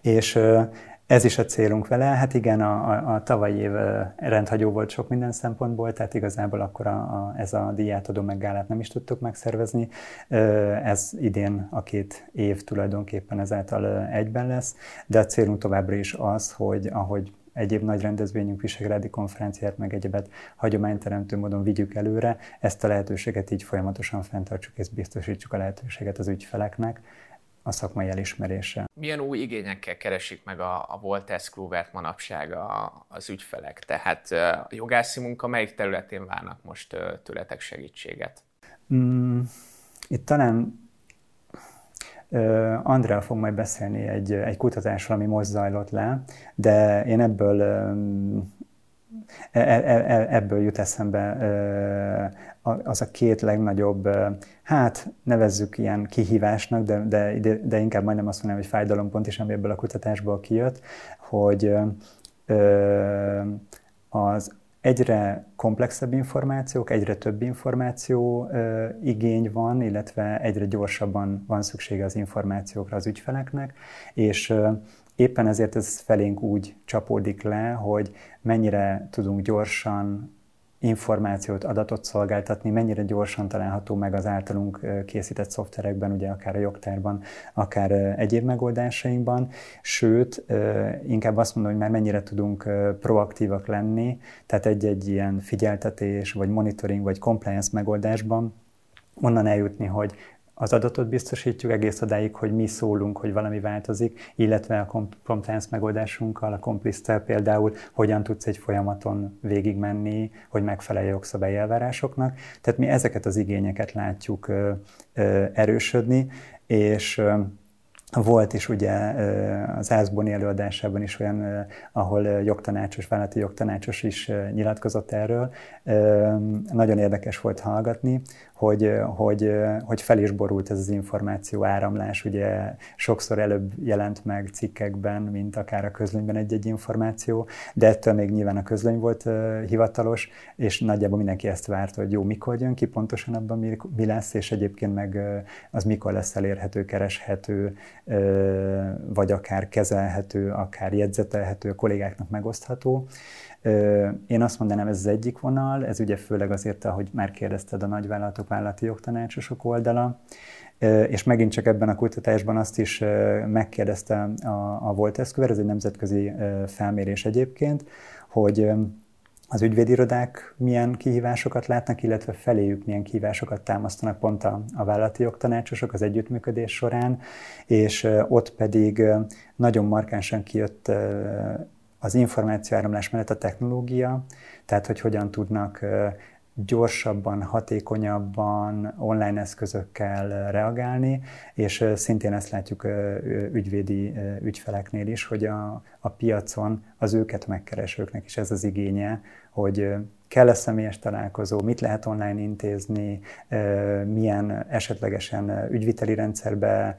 És ez is a célunk vele. Hát igen, a, a, a tavalyi év rendhagyó volt sok minden szempontból, tehát igazából akkor a, a, ez a díjátadó meggálát nem is tudtuk megszervezni. Ez idén a két év tulajdonképpen ezáltal egyben lesz, de a célunk továbbra is az, hogy ahogy egyéb nagy rendezvényünk, Visegrádi konferenciát, meg egyebet hagyományteremtő módon vigyük előre, ezt a lehetőséget így folyamatosan fenntartsuk és biztosítsuk a lehetőséget az ügyfeleknek a szakmai elismerésre. Milyen új igényekkel keresik meg a, a Voltes Clover manapság a, az ügyfelek? Tehát a jogászi munka melyik területén várnak most tőletek segítséget? Mm, itt talán Andrea fog majd beszélni egy, egy kutatásról, ami most zajlott le, de én ebből ebből jut eszembe az a két legnagyobb, hát nevezzük ilyen kihívásnak, de, de, de inkább majdnem azt mondanám, hogy fájdalompont is, ami ebből a kutatásból kijött, hogy az egyre komplexebb információk, egyre több információ igény van, illetve egyre gyorsabban van szüksége az információkra az ügyfeleknek, és ö, éppen ezért ez felénk úgy csapódik le, hogy mennyire tudunk gyorsan információt, adatot szolgáltatni, mennyire gyorsan található meg az általunk készített szoftverekben, ugye akár a jogtárban, akár egyéb megoldásainkban, sőt, inkább azt mondom, hogy már mennyire tudunk proaktívak lenni, tehát egy-egy ilyen figyeltetés, vagy monitoring, vagy compliance megoldásban, onnan eljutni, hogy az adatot biztosítjuk egész odáig, hogy mi szólunk, hogy valami változik, illetve a compliance megoldásunkkal, a complice például hogyan tudsz egy folyamaton végigmenni, hogy megfelelj jogszabályi elvárásoknak. Tehát mi ezeket az igényeket látjuk erősödni, és volt is ugye az Ászboni előadásában is olyan, ahol jogtanácsos, vállalati jogtanácsos is nyilatkozott erről. Nagyon érdekes volt hallgatni, hogy, hogy, hogy fel is borult ez az információ áramlás, ugye sokszor előbb jelent meg cikkekben, mint akár a közlönyben egy-egy információ, de ettől még nyilván a közlöny volt hivatalos, és nagyjából mindenki ezt várt, hogy jó, mikor jön ki pontosan abban mi, mi lesz, és egyébként meg az mikor lesz elérhető, kereshető, vagy akár kezelhető, akár jegyzetelhető, a kollégáknak megosztható. Én azt mondanám, ez az egyik vonal, ez ugye főleg azért, ahogy már kérdezted, a nagyvállalatok vállalati jogtanácsosok oldala, és megint csak ebben a kutatásban azt is megkérdezte a, Volt Eszköver, ez egy nemzetközi felmérés egyébként, hogy az ügyvédirodák milyen kihívásokat látnak, illetve feléjük milyen kihívásokat támasztanak pont a, a vállalati jogtanácsosok az együttműködés során, és ott pedig nagyon markánsan kijött az információáramlás mellett a technológia, tehát hogy hogyan tudnak gyorsabban, hatékonyabban, online eszközökkel reagálni, és szintén ezt látjuk ügyvédi ügyfeleknél is, hogy a, a piacon az őket megkeresőknek is ez az igénye, hogy kell-e személyes találkozó, mit lehet online intézni, milyen esetlegesen ügyviteli rendszerbe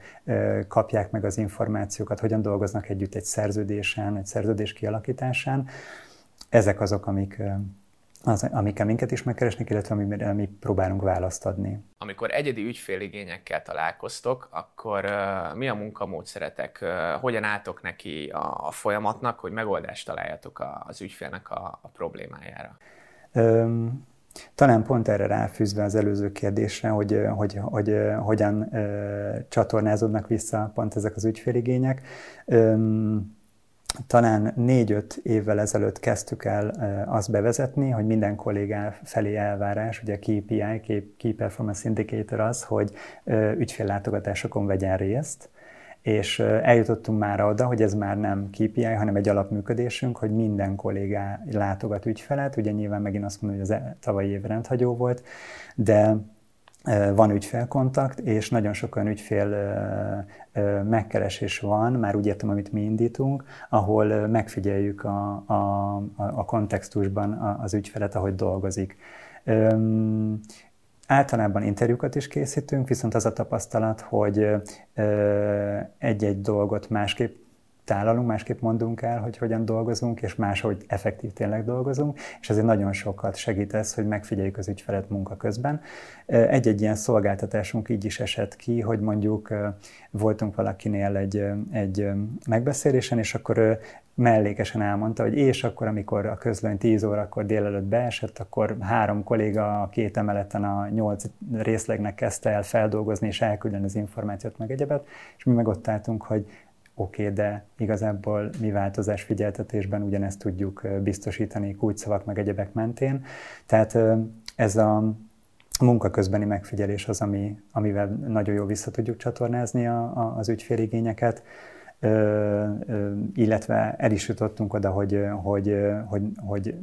kapják meg az információkat, hogyan dolgoznak együtt egy szerződésen, egy szerződés kialakításán. Ezek azok, amik az, amikkel minket is megkeresnek, illetve amire mi próbálunk választ adni. Amikor egyedi ügyféligényekkel találkoztok, akkor uh, mi a munkamódszeretek? Uh, hogyan álltok neki a, a folyamatnak, hogy megoldást találjatok a, az ügyfélnek a, a problémájára? Um, talán pont erre ráfűzve az előző kérdésre, hogy, hogy, hogy, hogy hogyan uh, csatornázódnak vissza pont ezek az ügyféligények. Um, talán négy-öt évvel ezelőtt kezdtük el azt bevezetni, hogy minden kollégá felé elvárás, ugye KPI, Key Performance Indicator az, hogy ügyféllátogatásokon vegyen részt, és eljutottunk már oda, hogy ez már nem KPI, hanem egy alapműködésünk, hogy minden kollégá látogat ügyfelet, ugye nyilván megint azt mondom, hogy az e, tavalyi év rendhagyó volt, de van ügyfélkontakt, és nagyon sok olyan ügyfél megkeresés van, már úgy értem, amit mi indítunk, ahol megfigyeljük a, a, a kontextusban az ügyfelet, ahogy dolgozik. Általában interjúkat is készítünk, viszont az a tapasztalat, hogy egy-egy dolgot másképp tálalunk, másképp mondunk el, hogy hogyan dolgozunk, és máshogy effektív tényleg dolgozunk, és ezért nagyon sokat segít ez, hogy megfigyeljük az ügyfelet munka közben. Egy-egy ilyen szolgáltatásunk így is esett ki, hogy mondjuk voltunk valakinél egy, egy megbeszélésen, és akkor mellékesen elmondta, hogy és akkor, amikor a közlöny 10 órakor délelőtt beesett, akkor három kolléga a két emeleten a nyolc részlegnek kezdte el feldolgozni és elküldeni az információt meg egyebet, és mi meg ott álltunk, hogy oké, okay, de igazából mi változás figyeltetésben ugyanezt tudjuk biztosítani kulcsszavak meg egyebek mentén. Tehát ez a munka közbeni megfigyelés az, ami, amivel nagyon jól vissza tudjuk csatornázni a, a, az ügyféligényeket, ö, ö, illetve el is jutottunk oda, hogy, hogy, hogy, hogy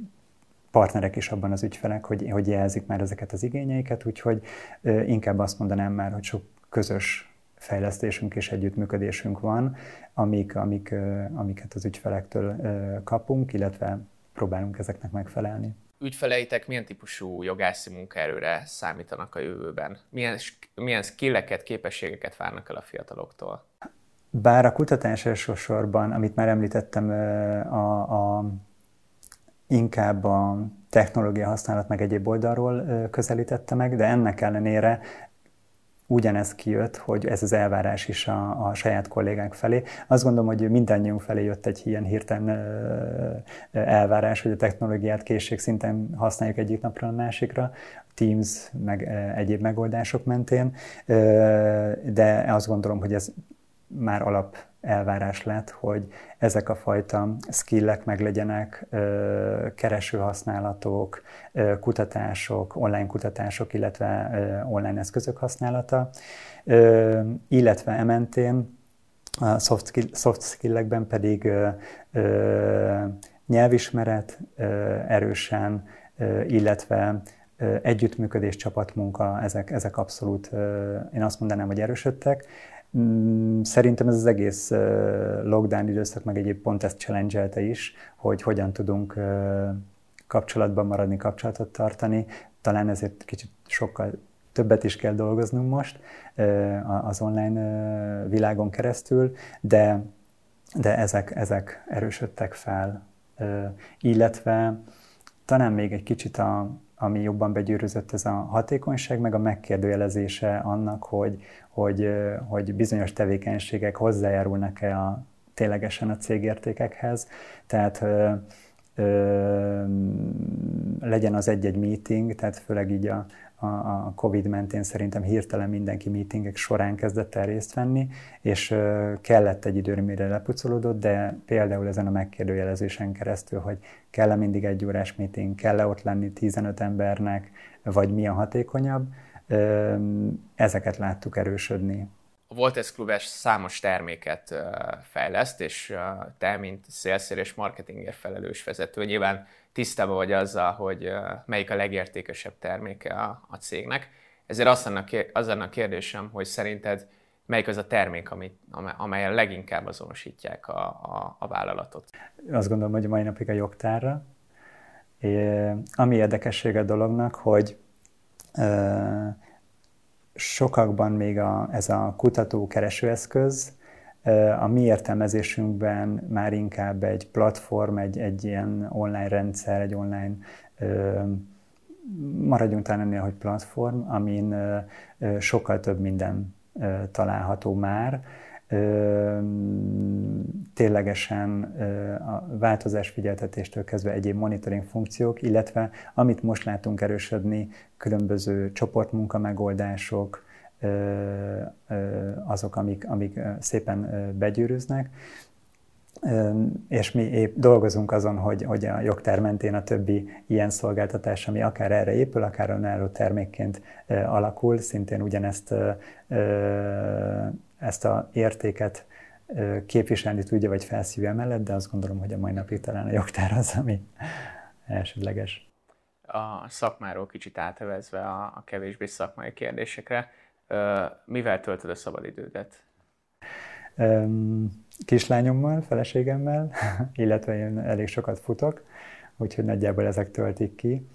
partnerek is abban az ügyfelek, hogy, hogy jelzik már ezeket az igényeiket, úgyhogy ö, inkább azt mondanám már, hogy sok közös fejlesztésünk és együttműködésünk van, amik, amik, amiket az ügyfelektől kapunk, illetve próbálunk ezeknek megfelelni. Ügyfeleitek milyen típusú jogászi munkaerőre számítanak a jövőben? Milyen, milyen skilleket, képességeket várnak el a fiataloktól? Bár a kutatás elsősorban, amit már említettem, a, a, inkább a technológia használat meg egyéb oldalról közelítette meg, de ennek ellenére ugyanez kijött, hogy ez az elvárás is a, a saját kollégák felé. Azt gondolom, hogy mindannyiunk felé jött egy ilyen hirtelen elvárás, hogy a technológiát készségszinten használjuk egyik napról a másikra, Teams, meg egyéb megoldások mentén, de azt gondolom, hogy ez már alap elvárás lett, hogy ezek a fajta skillek meglegyenek, keresőhasználatok, kutatások, online kutatások, illetve online eszközök használata, illetve ementén a soft, skill, soft skillekben pedig nyelvismeret erősen, illetve együttműködés, csapatmunka, ezek, ezek abszolút, én azt mondanám, hogy erősödtek. Mm, szerintem ez az egész lockdown időszak, meg egyéb pont ezt challenge is, hogy hogyan tudunk kapcsolatban maradni, kapcsolatot tartani. Talán ezért kicsit sokkal többet is kell dolgoznunk most az online világon keresztül, de, de ezek, ezek erősödtek fel. Illetve talán még egy kicsit a, ami jobban begyűrűzött, ez a hatékonyság, meg a megkérdőjelezése annak, hogy, hogy, hogy bizonyos tevékenységek hozzájárulnak-e a, ténylegesen a cégértékekhez. Tehát ö, ö, legyen az egy-egy meeting, tehát főleg így a, a, a Covid mentén szerintem hirtelen mindenki meetingek során kezdett el részt venni, és ö, kellett egy időre, mire lepucolódott, de például ezen a megkérdőjelezésen keresztül, hogy kell-e mindig egy órás meeting, kell-e ott lenni 15 embernek, vagy mi a hatékonyabb, ezeket láttuk erősödni. A Voltes Klub számos terméket fejleszt, és te, mint szélszér és marketingért felelős vezető, nyilván tisztában vagy azzal, hogy melyik a legértékesebb terméke a, a cégnek. Ezért az lenne, az lenne a kérdésem, hogy szerinted melyik az a termék, amit, amelyen leginkább azonosítják a, a, a vállalatot? Azt gondolom, hogy a mai napig a jogtárra. É, ami érdekessége a dolognak, hogy sokakban még a, ez a kutató-keresőeszköz, a mi értelmezésünkben már inkább egy platform, egy, egy ilyen online rendszer, egy online, maradjunk talán ennél, hogy platform, amin sokkal több minden található már, ténylegesen a változás figyeltetéstől kezdve egyéb monitoring funkciók, illetve amit most látunk erősödni, különböző csoportmunka megoldások, azok, amik, amik szépen begyűrűznek, és mi épp dolgozunk azon, hogy, hogy a jogtár mentén a többi ilyen szolgáltatás, ami akár erre épül, akár önálló termékként alakul, szintén ugyanezt ezt a értéket képviselni tudja, vagy felszívja mellett, de azt gondolom, hogy a mai napig talán a jogtár az, ami elsődleges. A szakmáról kicsit átevezve a, a kevésbé szakmai kérdésekre, mivel töltöd a szabadidődet? Kislányommal, feleségemmel, illetve én elég sokat futok, úgyhogy nagyjából ezek töltik ki.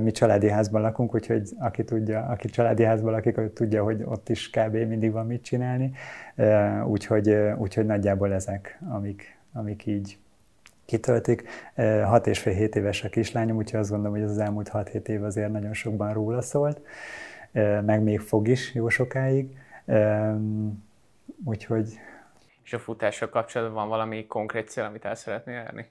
Mi családi házban lakunk, úgyhogy aki tudja, aki családi házban lakik, tudja, hogy ott is kb. mindig van mit csinálni. Úgyhogy, úgyhogy nagyjából ezek, amik, amik így kitöltik. Hat és fél hét éves a kislányom, úgyhogy azt gondolom, hogy az, elmúlt hat hét év azért nagyon sokban róla szólt, meg még fog is jó sokáig. Úgyhogy és a futással kapcsolatban van valami konkrét cél, amit el szeretnél érni?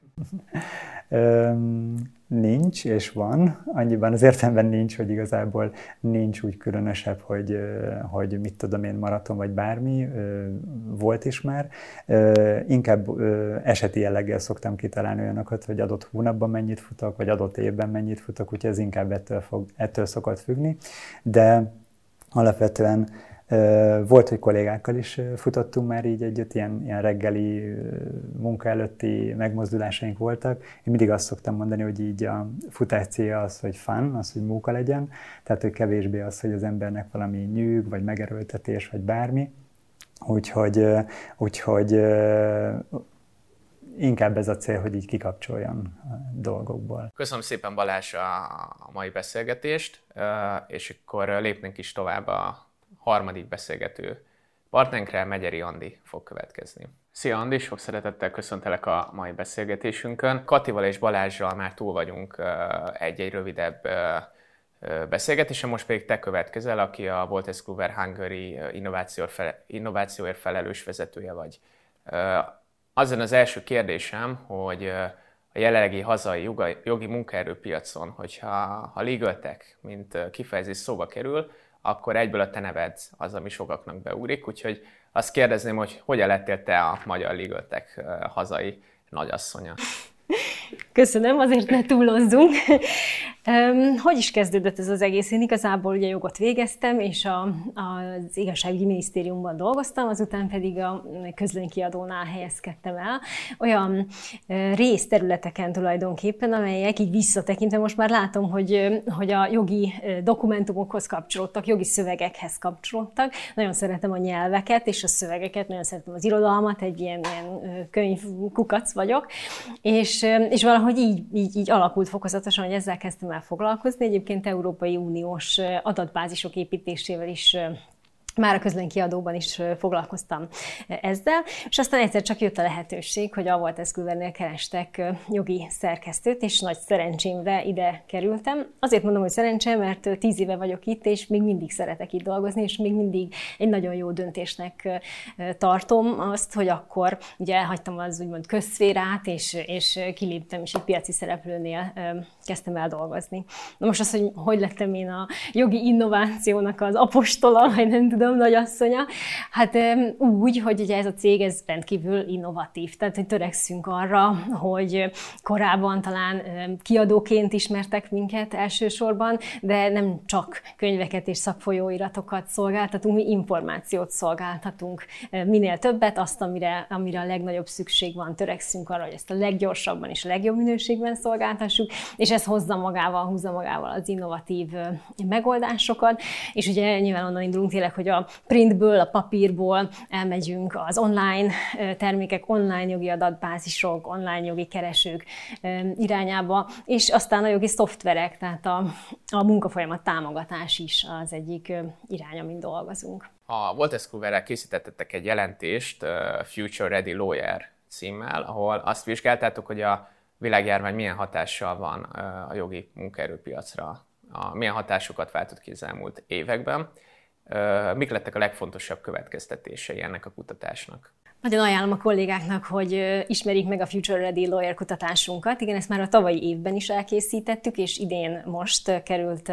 Nincs, és van. Annyiban az értelemben nincs, hogy igazából nincs úgy különösebb, hogy, hogy mit tudom én, maraton vagy bármi. Volt is már. Inkább eseti jelleggel szoktam kitalálni olyanokat, hogy adott hónapban mennyit futok, vagy adott évben mennyit futok, úgyhogy ez inkább ettől, fog, ettől szokott függni. De alapvetően volt, hogy kollégákkal is futottunk már így együtt, ilyen, ilyen reggeli munka előtti megmozdulásaink voltak. Én mindig azt szoktam mondani, hogy így a futás célja az, hogy fun, az, hogy munka legyen, tehát hogy kevésbé az, hogy az embernek valami nyűg, vagy megerőltetés, vagy bármi. Úgyhogy, úgyhogy inkább ez a cél, hogy így kikapcsoljon a dolgokból. Köszönöm szépen Balázs a mai beszélgetést, és akkor lépnénk is tovább a harmadik beszélgető partnenkre Megyeri Andi fog következni. Szia Andi, sok szeretettel köszöntelek a mai beszélgetésünkön. Katival és Balázsral már túl vagyunk egy-egy rövidebb beszélgetésen, most pedig te következel, aki a Voltes Kluwer Hungary innovációért felelős vezetője vagy. Azon az első kérdésem, hogy a jelenlegi hazai jogi munkaerőpiacon, hogyha ha legal mint kifejezés szóba kerül, akkor egyből a te neved az, ami sokaknak beugrik. Úgyhogy azt kérdezném, hogy hogyan lettél te a Magyar Ligöltek hazai nagyasszonya? Köszönöm, azért ne túlozzunk. Hogy is kezdődött ez az egész? Én igazából ugye jogot végeztem, és a, az igazságügyi minisztériumban dolgoztam, azután pedig a közlönykiadónál helyezkedtem el. Olyan részterületeken tulajdonképpen, amelyek így visszatekintve most már látom, hogy, hogy a jogi dokumentumokhoz kapcsolódtak, jogi szövegekhez kapcsolódtak. Nagyon szeretem a nyelveket és a szövegeket, nagyon szeretem az irodalmat, egy ilyen, ilyen könyvkukac vagyok, és, és valahogy így, így, így alakult fokozatosan, hogy ezzel kezdtem el foglalkozni. Egyébként Európai Uniós adatbázisok építésével is már a közlönykiadóban is foglalkoztam ezzel, és aztán egyszer csak jött a lehetőség, hogy a Volt Eszkülvernél kerestek jogi szerkesztőt, és nagy szerencsémre ide kerültem. Azért mondom, hogy szerencsém, mert tíz éve vagyok itt, és még mindig szeretek itt dolgozni, és még mindig egy nagyon jó döntésnek tartom azt, hogy akkor ugye elhagytam az úgymond közszférát, és, és kiléptem, és egy piaci szereplőnél kezdtem el dolgozni. Na most az, hogy hogy lettem én a jogi innovációnak az apostola, vagy nem tudom, tudom, nagyasszonya. Hát úgy, hogy ugye ez a cég ez rendkívül innovatív, tehát hogy törekszünk arra, hogy korábban talán kiadóként ismertek minket elsősorban, de nem csak könyveket és szakfolyóiratokat szolgáltatunk, mi információt szolgáltatunk. Minél többet, azt, amire, amire a legnagyobb szükség van, törekszünk arra, hogy ezt a leggyorsabban és a legjobb minőségben szolgáltassuk, és ez hozza magával, húzza magával az innovatív megoldásokat, és ugye nyilván onnan indulunk tényleg, hogy a printből, a papírból elmegyünk az online termékek, online jogi adatbázisok, online jogi keresők irányába, és aztán a jogi szoftverek, tehát a, a munkafolyamat támogatás is az egyik irány, amin dolgozunk. A Voltes Kluwerrel készítettetek egy jelentést, Future Ready Lawyer címmel, ahol azt vizsgáltátok, hogy a világjárvány milyen hatással van a jogi munkaerőpiacra, a, milyen hatásokat váltott ki az elmúlt években. Mik lettek a legfontosabb következtetései ennek a kutatásnak? Nagyon ajánlom a kollégáknak, hogy ismerjék meg a Future Ready Lawyer kutatásunkat. Igen, ezt már a tavalyi évben is elkészítettük, és idén most került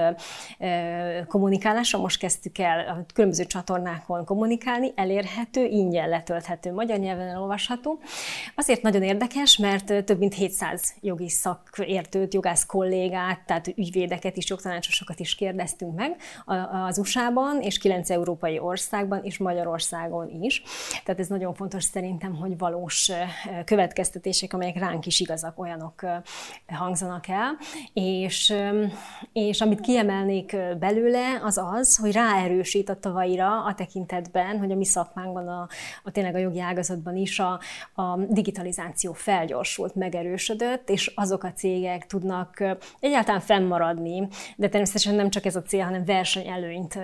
kommunikálásra. Most kezdtük el a különböző csatornákon kommunikálni, elérhető, ingyen letölthető, magyar nyelven elolvasható. Azért nagyon érdekes, mert több mint 700 jogi szakértőt, jogász kollégát, tehát ügyvédeket is, jogtanácsosokat is kérdeztünk meg az USA-ban, és kilenc európai országban, és Magyarországon is. Tehát ez nagyon fontos szerintem, hogy valós következtetések, amelyek ránk is igazak, olyanok hangzanak el. És, és amit kiemelnék belőle, az az, hogy ráerősít a tavaira a tekintetben, hogy a mi szakmánkban, a, a tényleg a jogi ágazatban is a, a digitalizáció felgyorsult, megerősödött, és azok a cégek tudnak egyáltalán fennmaradni, de természetesen nem csak ez a cél, hanem versenyelőnyt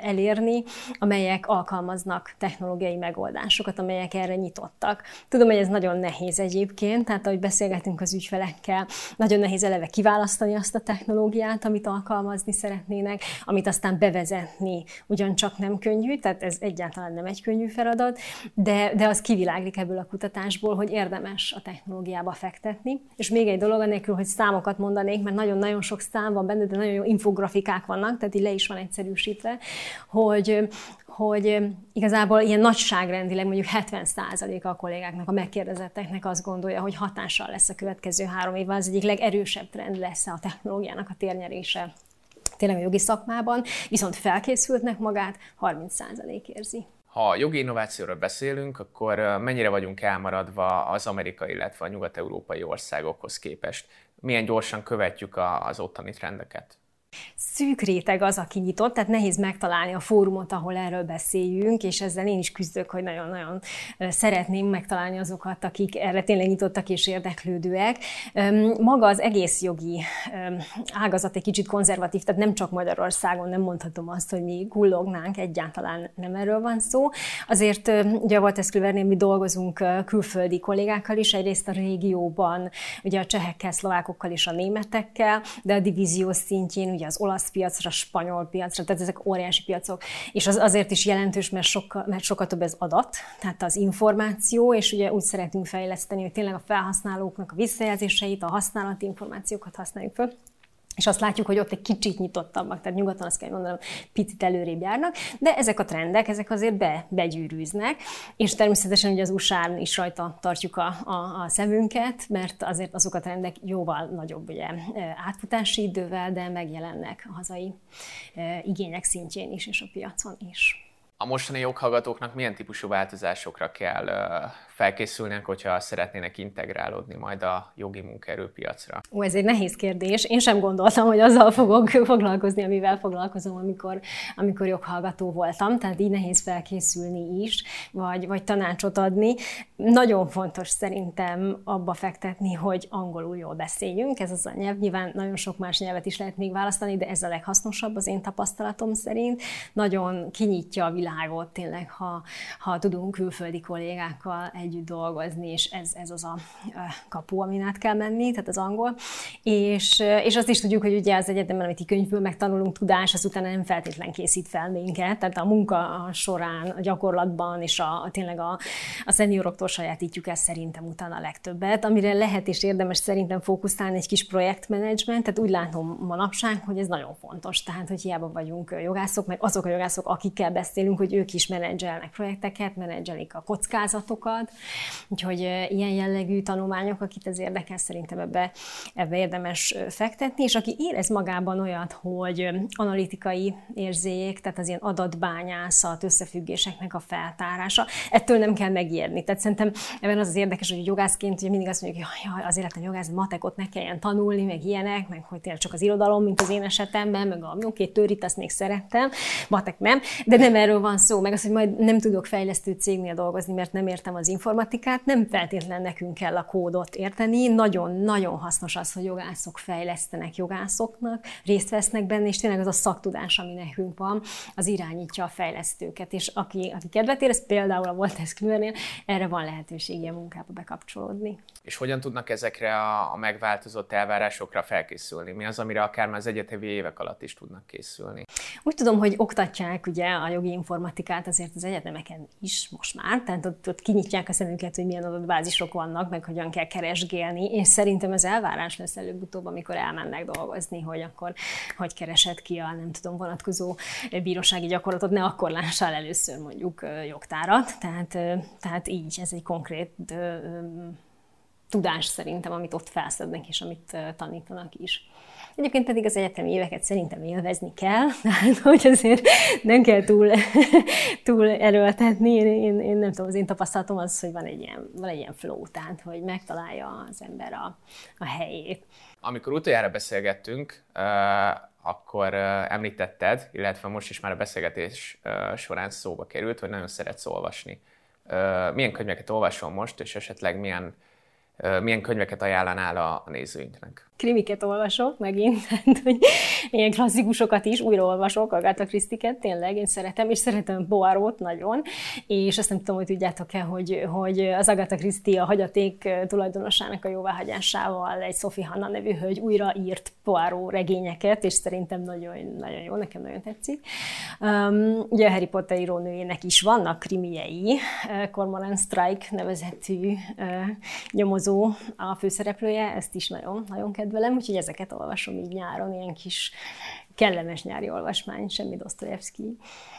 elérni, amelyek alkalmaznak technológiai megoldásokat, amelyek erre nyitottak. Tudom, hogy ez nagyon nehéz egyébként, tehát ahogy beszélgetünk az ügyfelekkel, nagyon nehéz eleve kiválasztani azt a technológiát, amit alkalmazni szeretnének, amit aztán bevezetni ugyancsak nem könnyű, tehát ez egyáltalán nem egy könnyű feladat, de, de az kiviláglik ebből a kutatásból, hogy érdemes a technológiába fektetni. És még egy dolog, anélkül, hogy számokat mondanék, mert nagyon-nagyon sok szám van benne, de nagyon jó infografikák vannak, tehát így le is van egyszerűsítve, hogy, hogy igazából ilyen nagyságrendileg mondjuk 70%-a a kollégáknak, a megkérdezetteknek azt gondolja, hogy hatással lesz a következő három évvel, az egyik legerősebb trend lesz a technológiának a térnyerése tényleg a jogi szakmában, viszont felkészültnek magát 30% érzi. Ha a jogi innovációról beszélünk, akkor mennyire vagyunk elmaradva az amerikai, illetve a nyugat-európai országokhoz képest? Milyen gyorsan követjük az ottani trendeket? Szűk réteg az, aki nyitott, tehát nehéz megtalálni a fórumot, ahol erről beszéljünk, és ezzel én is küzdök, hogy nagyon-nagyon szeretném megtalálni azokat, akik erre tényleg nyitottak és érdeklődőek. Maga az egész jogi ágazat egy kicsit konzervatív, tehát nem csak Magyarországon nem mondhatom azt, hogy mi gullognánk, egyáltalán nem erről van szó. Azért ugye a Walter mi dolgozunk külföldi kollégákkal is, egyrészt a régióban, ugye a csehekkel, szlovákokkal és a németekkel, de a divízió szintjén ugye az olasz piacra, a spanyol piacra, tehát ezek óriási piacok, és az azért is jelentős, mert sokkal, mert sokkal több ez adat, tehát az információ, és ugye úgy szeretünk fejleszteni, hogy tényleg a felhasználóknak a visszajelzéseit, a használati információkat használjuk föl, és azt látjuk, hogy ott egy kicsit nyitottabbak, tehát nyugaton azt kell mondanom, picit előrébb járnak, de ezek a trendek, ezek azért be, begyűrűznek, és természetesen ugye az usa is rajta tartjuk a, a, a szemünket, mert azért azok a trendek jóval nagyobb ugye, átfutási idővel, de megjelennek a hazai igények szintjén is, és a piacon is. A mostani joghallgatóknak milyen típusú változásokra kell felkészülnek, hogyha szeretnének integrálódni majd a jogi munkaerőpiacra? Ó, ez egy nehéz kérdés. Én sem gondoltam, hogy azzal fogok foglalkozni, amivel foglalkozom, amikor, amikor joghallgató voltam, tehát így nehéz felkészülni is, vagy, vagy tanácsot adni. Nagyon fontos szerintem abba fektetni, hogy angolul jól beszéljünk, ez az a nyelv. Nyilván nagyon sok más nyelvet is lehet még választani, de ez a leghasznosabb az én tapasztalatom szerint. Nagyon kinyitja a világot tényleg, ha, ha tudunk külföldi kollégákkal együtt dolgozni, és ez, ez az a kapu, amin át kell menni, tehát az angol. És, és azt is tudjuk, hogy ugye az egyetemen, amit könyvből megtanulunk, tudás, az utána nem feltétlen készít fel minket, tehát a munka során, a gyakorlatban, és a, a tényleg a, a szenioroktól sajátítjuk ezt szerintem utána a legtöbbet, amire lehet és érdemes szerintem fókuszálni egy kis projektmenedzsment, tehát úgy látom manapság, hogy ez nagyon fontos, tehát hogy hiába vagyunk jogászok, meg azok a jogászok, akikkel beszélünk, hogy ők is menedzselnek projekteket, menedzselik a kockázatokat, Úgyhogy ilyen jellegű tanulmányok, akit ez érdekel, szerintem ebbe, ebbe érdemes fektetni, és aki érez magában olyat, hogy analitikai érzék, tehát az ilyen adatbányászat, összefüggéseknek a feltárása, ettől nem kell megijedni. Tehát szerintem ebben az az érdekes, hogy jogászként ugye mindig azt mondjuk, hogy jaj, az életem jogász, matekot ne kelljen tanulni, meg ilyenek, meg hogy tényleg csak az irodalom, mint az én esetemben, meg a jó két törit, azt még szerettem, matek nem, de nem erről van szó, meg az, hogy majd nem tudok fejlesztő cégnél dolgozni, mert nem értem az informatikát, nem feltétlen nekünk kell a kódot érteni. Nagyon-nagyon hasznos az, hogy jogászok fejlesztenek jogászoknak, részt vesznek benne, és tényleg az a szaktudás, ami nekünk van, az irányítja a fejlesztőket. És aki, aki kedvet érez, például a Voltes Kluwernél, erre van lehetősége a munkába bekapcsolódni. És hogyan tudnak ezekre a, a megváltozott elvárásokra felkészülni? Mi az, amire akár már az egyetemi évek alatt is tudnak készülni? Úgy tudom, hogy oktatják ugye a jogi informatikát azért az egyetemeken is most már, tehát ott, ott kinyitják a szemünket, hogy milyen adatbázisok vannak, meg hogyan kell keresgélni, és szerintem az elvárás lesz előbb-utóbb, amikor elmennek dolgozni, hogy akkor hogy keresed ki a nem tudom vonatkozó bírósági gyakorlatot, ne akkor lássál először mondjuk jogtárat, tehát, tehát így ez egy konkrét tudás szerintem, amit ott felszednek és amit tanítanak is. Egyébként pedig az egyetemi éveket szerintem élvezni kell, tehát hogy azért nem kell túl, túl erőltetni. Én, én, én, nem tudom, az én tapasztalatom az, hogy van egy ilyen, van egy ilyen flow, tehát hogy megtalálja az ember a, a helyét. Amikor utoljára beszélgettünk, akkor említetted, illetve most is már a beszélgetés során szóba került, hogy nagyon szeretsz olvasni. Milyen könyveket olvasol most, és esetleg milyen, milyen könyveket ajánlanál a nézőinknek? Krimiket olvasok megint, tehát, hogy ilyen klasszikusokat is újra olvasok, Agatha Christie-ket, tényleg én szeretem, és szeretem Poirot nagyon, és azt nem tudom, hogy tudjátok-e, hogy, hogy az Agatha Christie a hagyaték tulajdonosának a jóváhagyásával egy Sophie Hanna nevű hölgy újra írt regényeket, és szerintem nagyon, nagyon jó, nekem nagyon tetszik. Um, ugye a Harry Potter írónőjének is vannak krimiei, Cormoran Strike nevezetű uh, nyomozó a főszereplője, ezt is nagyon, nagyon kedvelem velem, úgyhogy ezeket olvasom így nyáron, ilyen kis kellemes nyári olvasmány, semmi Dostoyevsky.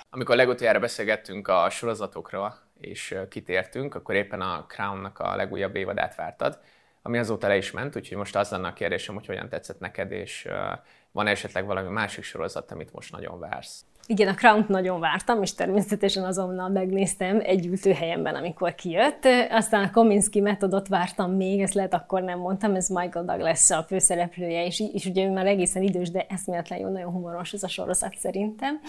Amikor legutoljára beszélgettünk a sorozatokra, és kitértünk, akkor éppen a Crown-nak a legújabb évadát vártad, ami azóta le is ment, úgyhogy most az lenne a kérdésem, hogy hogyan tetszett neked, és van esetleg valami másik sorozat, amit most nagyon vársz? Igen, a Crown-t nagyon vártam, és természetesen azonnal megnéztem egy ültőhelyemben, amikor kijött. Aztán a Kominsky metodot vártam még, ezt lehet akkor nem mondtam, ez Michael Douglas a főszereplője, és, és ugye ő már egészen idős, de eszméletlen jó, nagyon humoros ez a sorozat szerintem.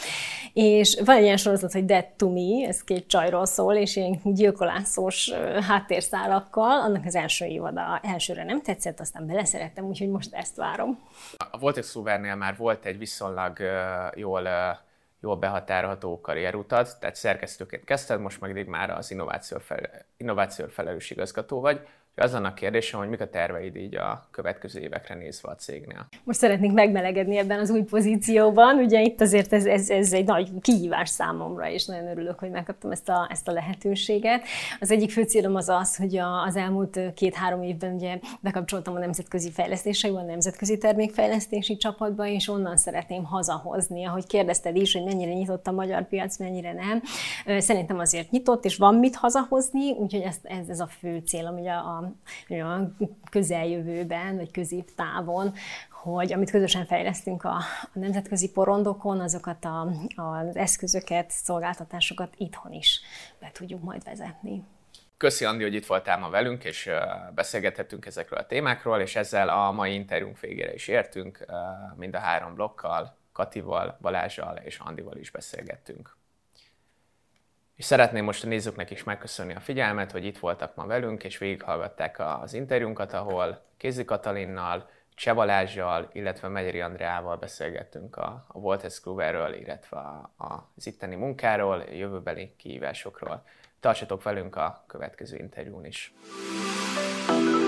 És van egy ilyen sorozat, hogy Dead to Me, ez két csajról szól, és ilyen gyilkolászós háttérszálakkal, annak az első évada elsőre nem tetszett, aztán beleszerettem, úgyhogy most ezt várom. A Voltex Szuvernél már volt egy viszonylag uh, jól uh, jól behatárolható karrierutat, tehát szerkesztőként kezdted, most meg már az innováció, fel, innováció felelős igazgató vagy. Az annak kérdésem, hogy mik a terveid így a következő évekre nézve a cégnél. Most szeretnék megmelegedni ebben az új pozícióban. Ugye itt azért ez, ez, ez egy nagy kihívás számomra, és nagyon örülök, hogy megkaptam ezt a, ezt a lehetőséget. Az egyik fő célom az az, hogy a, az elmúlt két-három évben ugye bekapcsoltam a nemzetközi fejlesztésekbe, a nemzetközi termékfejlesztési csapatba, és onnan szeretném hazahozni. Ahogy kérdezted is, hogy mennyire nyitott a magyar piac, mennyire nem. Szerintem azért nyitott, és van mit hazahozni, úgyhogy ez, ez, ez a fő célom, ugye a, a közeljövőben, vagy középtávon, hogy amit közösen fejlesztünk a, a nemzetközi porondokon, azokat a, az eszközöket, szolgáltatásokat itthon is be tudjuk majd vezetni. Köszi Andi, hogy itt voltál ma velünk, és beszélgethettünk ezekről a témákról, és ezzel a mai interjúnk végére is értünk, mind a három blokkal, Katival, Balázsal és Andival is beszélgettünk. És szeretném most a nézőknek is megköszönni a figyelmet, hogy itt voltak ma velünk, és végighallgatták az interjúnkat, ahol Kézi Katalinnal, Cseh Balázsjal, illetve Megyeri Andreával beszélgettünk a, a Voltes Kluberről, illetve a, a, az itteni munkáról, jövőbeli kihívásokról. Tartsatok velünk a következő interjún is. you